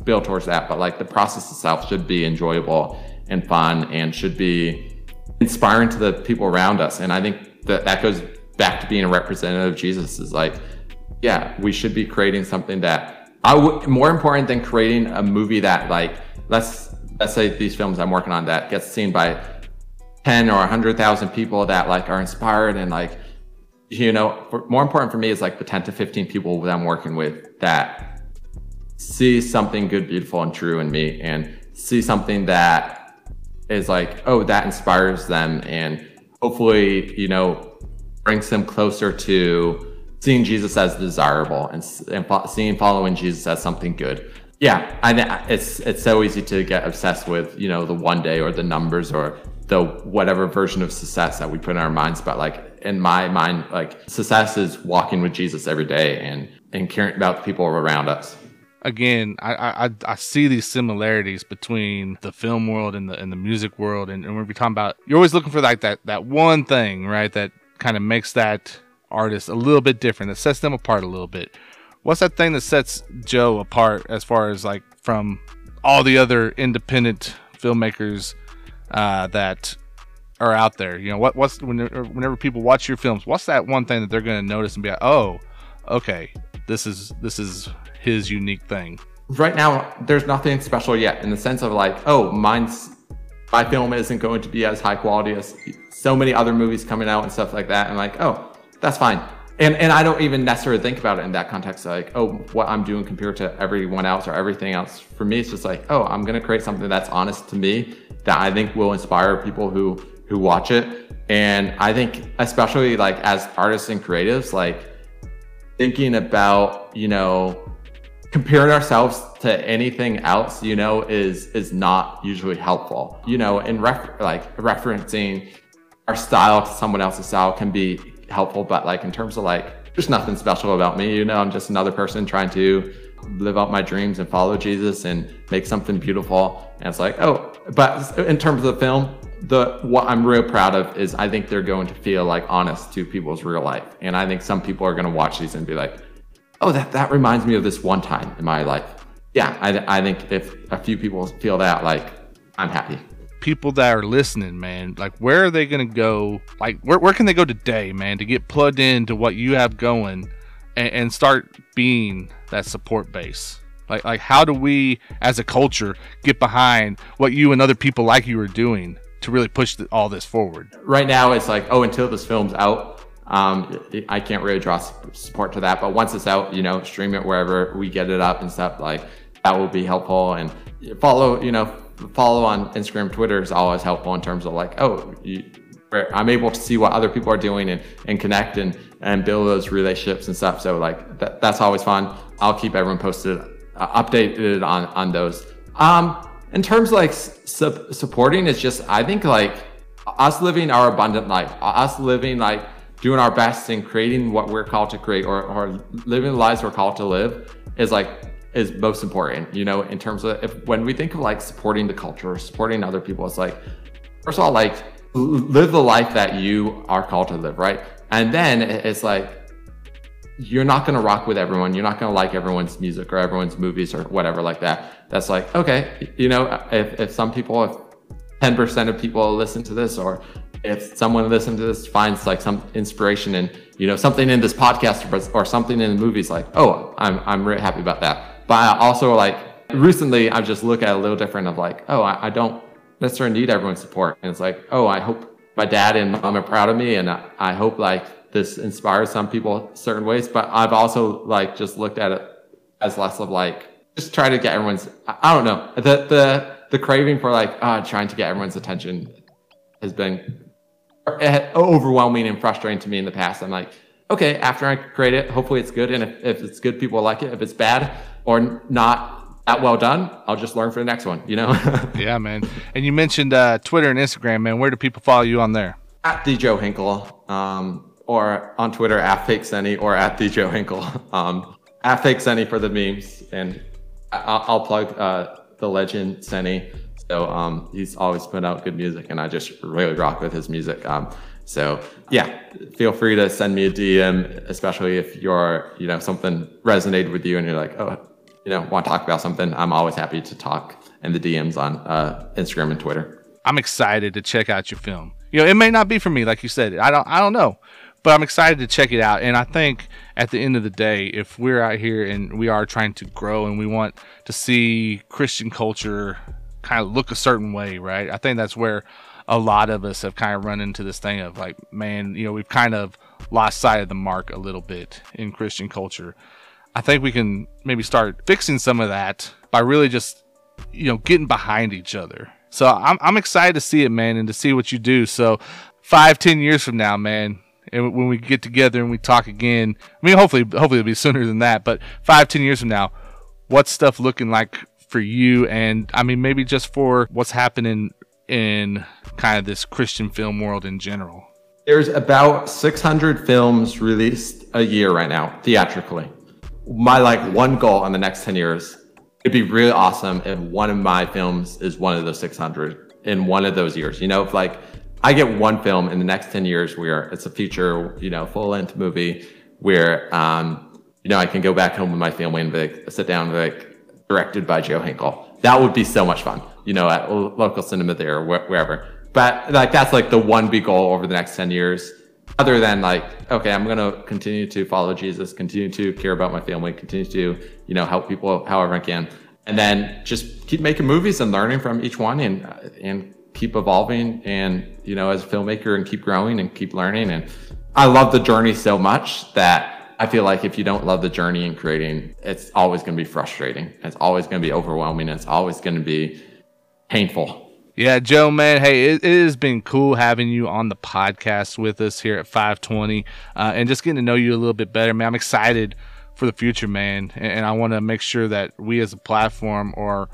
build towards that but like the process itself should be enjoyable and fun and should be inspiring to the people around us. And I think that that goes back to being a representative of Jesus is like, yeah, we should be creating something that I would more important than creating a movie that like, let's, let's say these films I'm working on that gets seen by 10 or 100,000 people that like are inspired and like, you know, for, more important for me is like the 10 to 15 people that I'm working with that see something good, beautiful, and true in me and see something that is like, oh, that inspires them and hopefully, you know, brings them closer to seeing Jesus as desirable and, and seeing following Jesus as something good. Yeah, I it's it's so easy to get obsessed with you know the one day or the numbers or the whatever version of success that we put in our minds. But like in my mind, like success is walking with Jesus every day and and caring about the people around us again, I, I I see these similarities between the film world and the and the music world, and, and when we're talking about, you're always looking for like that that one thing, right? That kind of makes that artist a little bit different, that sets them apart a little bit. What's that thing that sets Joe apart as far as like from all the other independent filmmakers uh, that are out there? You know, what what's whenever, uh, whenever people watch your films, what's that one thing that they're going to notice and be like, oh, okay, this is this is his unique thing? Right now, there's nothing special yet in the sense of like, oh, mine's my film isn't going to be as high quality as so many other movies coming out and stuff like that. And like, oh, that's fine. And and I don't even necessarily think about it in that context, like, oh, what I'm doing compared to everyone else or everything else. For me, it's just like, oh, I'm gonna create something that's honest to me that I think will inspire people who who watch it. And I think especially like as artists and creatives, like thinking about, you know, comparing ourselves to anything else, you know, is is not usually helpful. You know, in ref- like referencing our style to someone else's style can be helpful, but like in terms of like there's nothing special about me, you know, I'm just another person trying to live out my dreams and follow Jesus and make something beautiful. And it's like, oh, but in terms of the film, the what I'm real proud of is I think they're going to feel like honest to people's real life. And I think some people are going to watch these and be like, oh, that, that reminds me of this one time in my life. Yeah, I, I think if a few people feel that, like, I'm happy. People that are listening, man, like, where are they going to go? Like, where, where can they go today, man, to get plugged into what you have going and, and start being that support base? Like, like, how do we as a culture get behind what you and other people like you are doing to really push the, all this forward? Right now, it's like, oh, until this film's out, um, I can't really draw support to that, but once it's out, you know, stream it wherever we get it up and stuff like that will be helpful. And follow, you know, follow on Instagram, Twitter is always helpful in terms of like, oh, you, I'm able to see what other people are doing and, and connect and, and build those relationships and stuff. So like that, that's always fun. I'll keep everyone posted, uh, updated on, on those. Um, in terms of like su- supporting, it's just, I think like us living our abundant life, us living like doing our best in creating what we're called to create or, or living the lives we're called to live is like is most important you know in terms of if when we think of like supporting the culture supporting other people it's like first of all like live the life that you are called to live right? And then it's like you're not going to rock with everyone. You're not going to like everyone's music or everyone's movies or whatever like that. That's like okay you know if, if some people if 10% of people listen to this or if someone listening to this finds like some inspiration and you know something in this podcast or, or something in the movies like oh i'm i'm really happy about that. But I also like recently i just look at a little different of like oh I, I don't necessarily need everyone's support. And it's like oh i hope my dad and mom are proud of me and I, I hope like this inspires some people certain ways but i've also like just looked at it as less of like just try to get everyone's i, don't know the the the craving for like uh, trying to get everyone's attention has been overwhelming and frustrating to me in the past. I'm like, okay, after I create it, hopefully it's good. And if, if it's good, people like it. If it's bad or not that well done, I'll just learn for the next one, you know? [LAUGHS] yeah, man. And you mentioned uh, Twitter and Instagram, man. Where do people follow you on there? At the Joe Hinkle, um, or on Twitter at Fake Senny or at the Joe Hinkle. Um, at Fake Senny for the memes. And I'll, I'll plug uh, the legend Senny. So um, he's always put out good music, and I just really rock with his music. Um, so yeah, feel free to send me a DM, especially if you're, you know, something resonated with you and you're like, oh, you know, want to talk about something. I'm always happy to talk in the DMs on uh, Instagram and Twitter. I'm excited to check out your film. You know, it may not be for me, like you said. I don't, I don't know, but I'm excited to check it out. And I think at the end of the day, if we're out here and we are trying to grow and we want to see Christian culture kind of look a certain way, right? I think that's where a lot of us have kind of run into this thing of like, man, you know, we've kind of lost sight of the mark a little bit in Christian culture. I think we can maybe start fixing some of that by really just, you know, getting behind each other. So I'm, I'm excited to see it, man, and to see what you do. So five, ten years from now, man, and when we get together and we talk again, I mean, hopefully, hopefully it'll be sooner than that. But five, ten years from now, what's stuff looking like for you? And I mean, maybe just for what's happening in kind of this Christian film world in general. There's about 600 films released a year right now, theatrically. My like one goal in the next 10 years, it'd be really awesome if one of my films is one of those 600 in one of those years. You know, if like I get one film in the next 10 years where it's a feature, you know, full length movie where, um, you know, I can go back home with my family and like sit down and like directed by Joe Hinkle. That would be so much fun, you know, at local cinema there or wh- wherever. But like that's like the one big goal over the next 10 years. Other than like, okay, I'm gonna continue to follow Jesus, continue to care about my family, continue to, you know, help people however I can. And then just keep making movies and learning from each one and and keep evolving and you know as a filmmaker and keep growing and keep learning and i love the journey so much that i feel like if you don't love the journey and creating it's always going to be frustrating it's always going to be overwhelming it's always going to be painful yeah, Joe, man. Hey, it, it, has been cool having you on the podcast with us here at 520 uh, and just getting to know you a little bit better, man. I'm excited for the future, man. And, and I want to make sure that we as a platform or,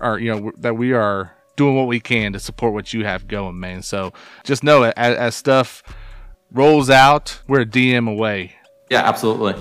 or, you know, that we are doing what we can to support what you have going, man. So just know it as, as stuff rolls out, we're a DM away. Yeah, absolutely.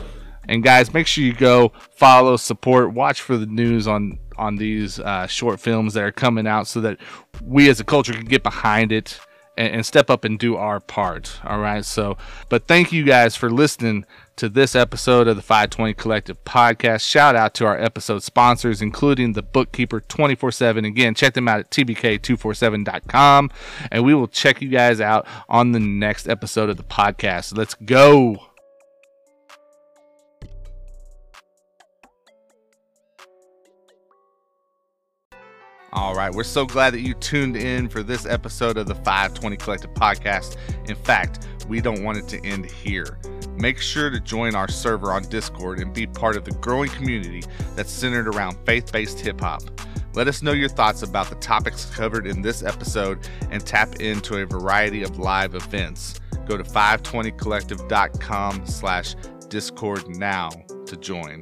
And guys, make sure you go follow, support, watch for the news on on these uh, short films that are coming out, so that we as a culture can get behind it and, and step up and do our part. All right. So, but thank you guys for listening to this episode of the 520 Collective podcast. Shout out to our episode sponsors, including the Bookkeeper 24 7. Again, check them out at tbk247.com, and we will check you guys out on the next episode of the podcast. Let's go. All right, we're so glad that you tuned in for this episode of the 520 Collective podcast. In fact, we don't want it to end here. Make sure to join our server on Discord and be part of the growing community that's centered around faith based hip hop. Let us know your thoughts about the topics covered in this episode and tap into a variety of live events. Go to 520collective.com slash discord now to join.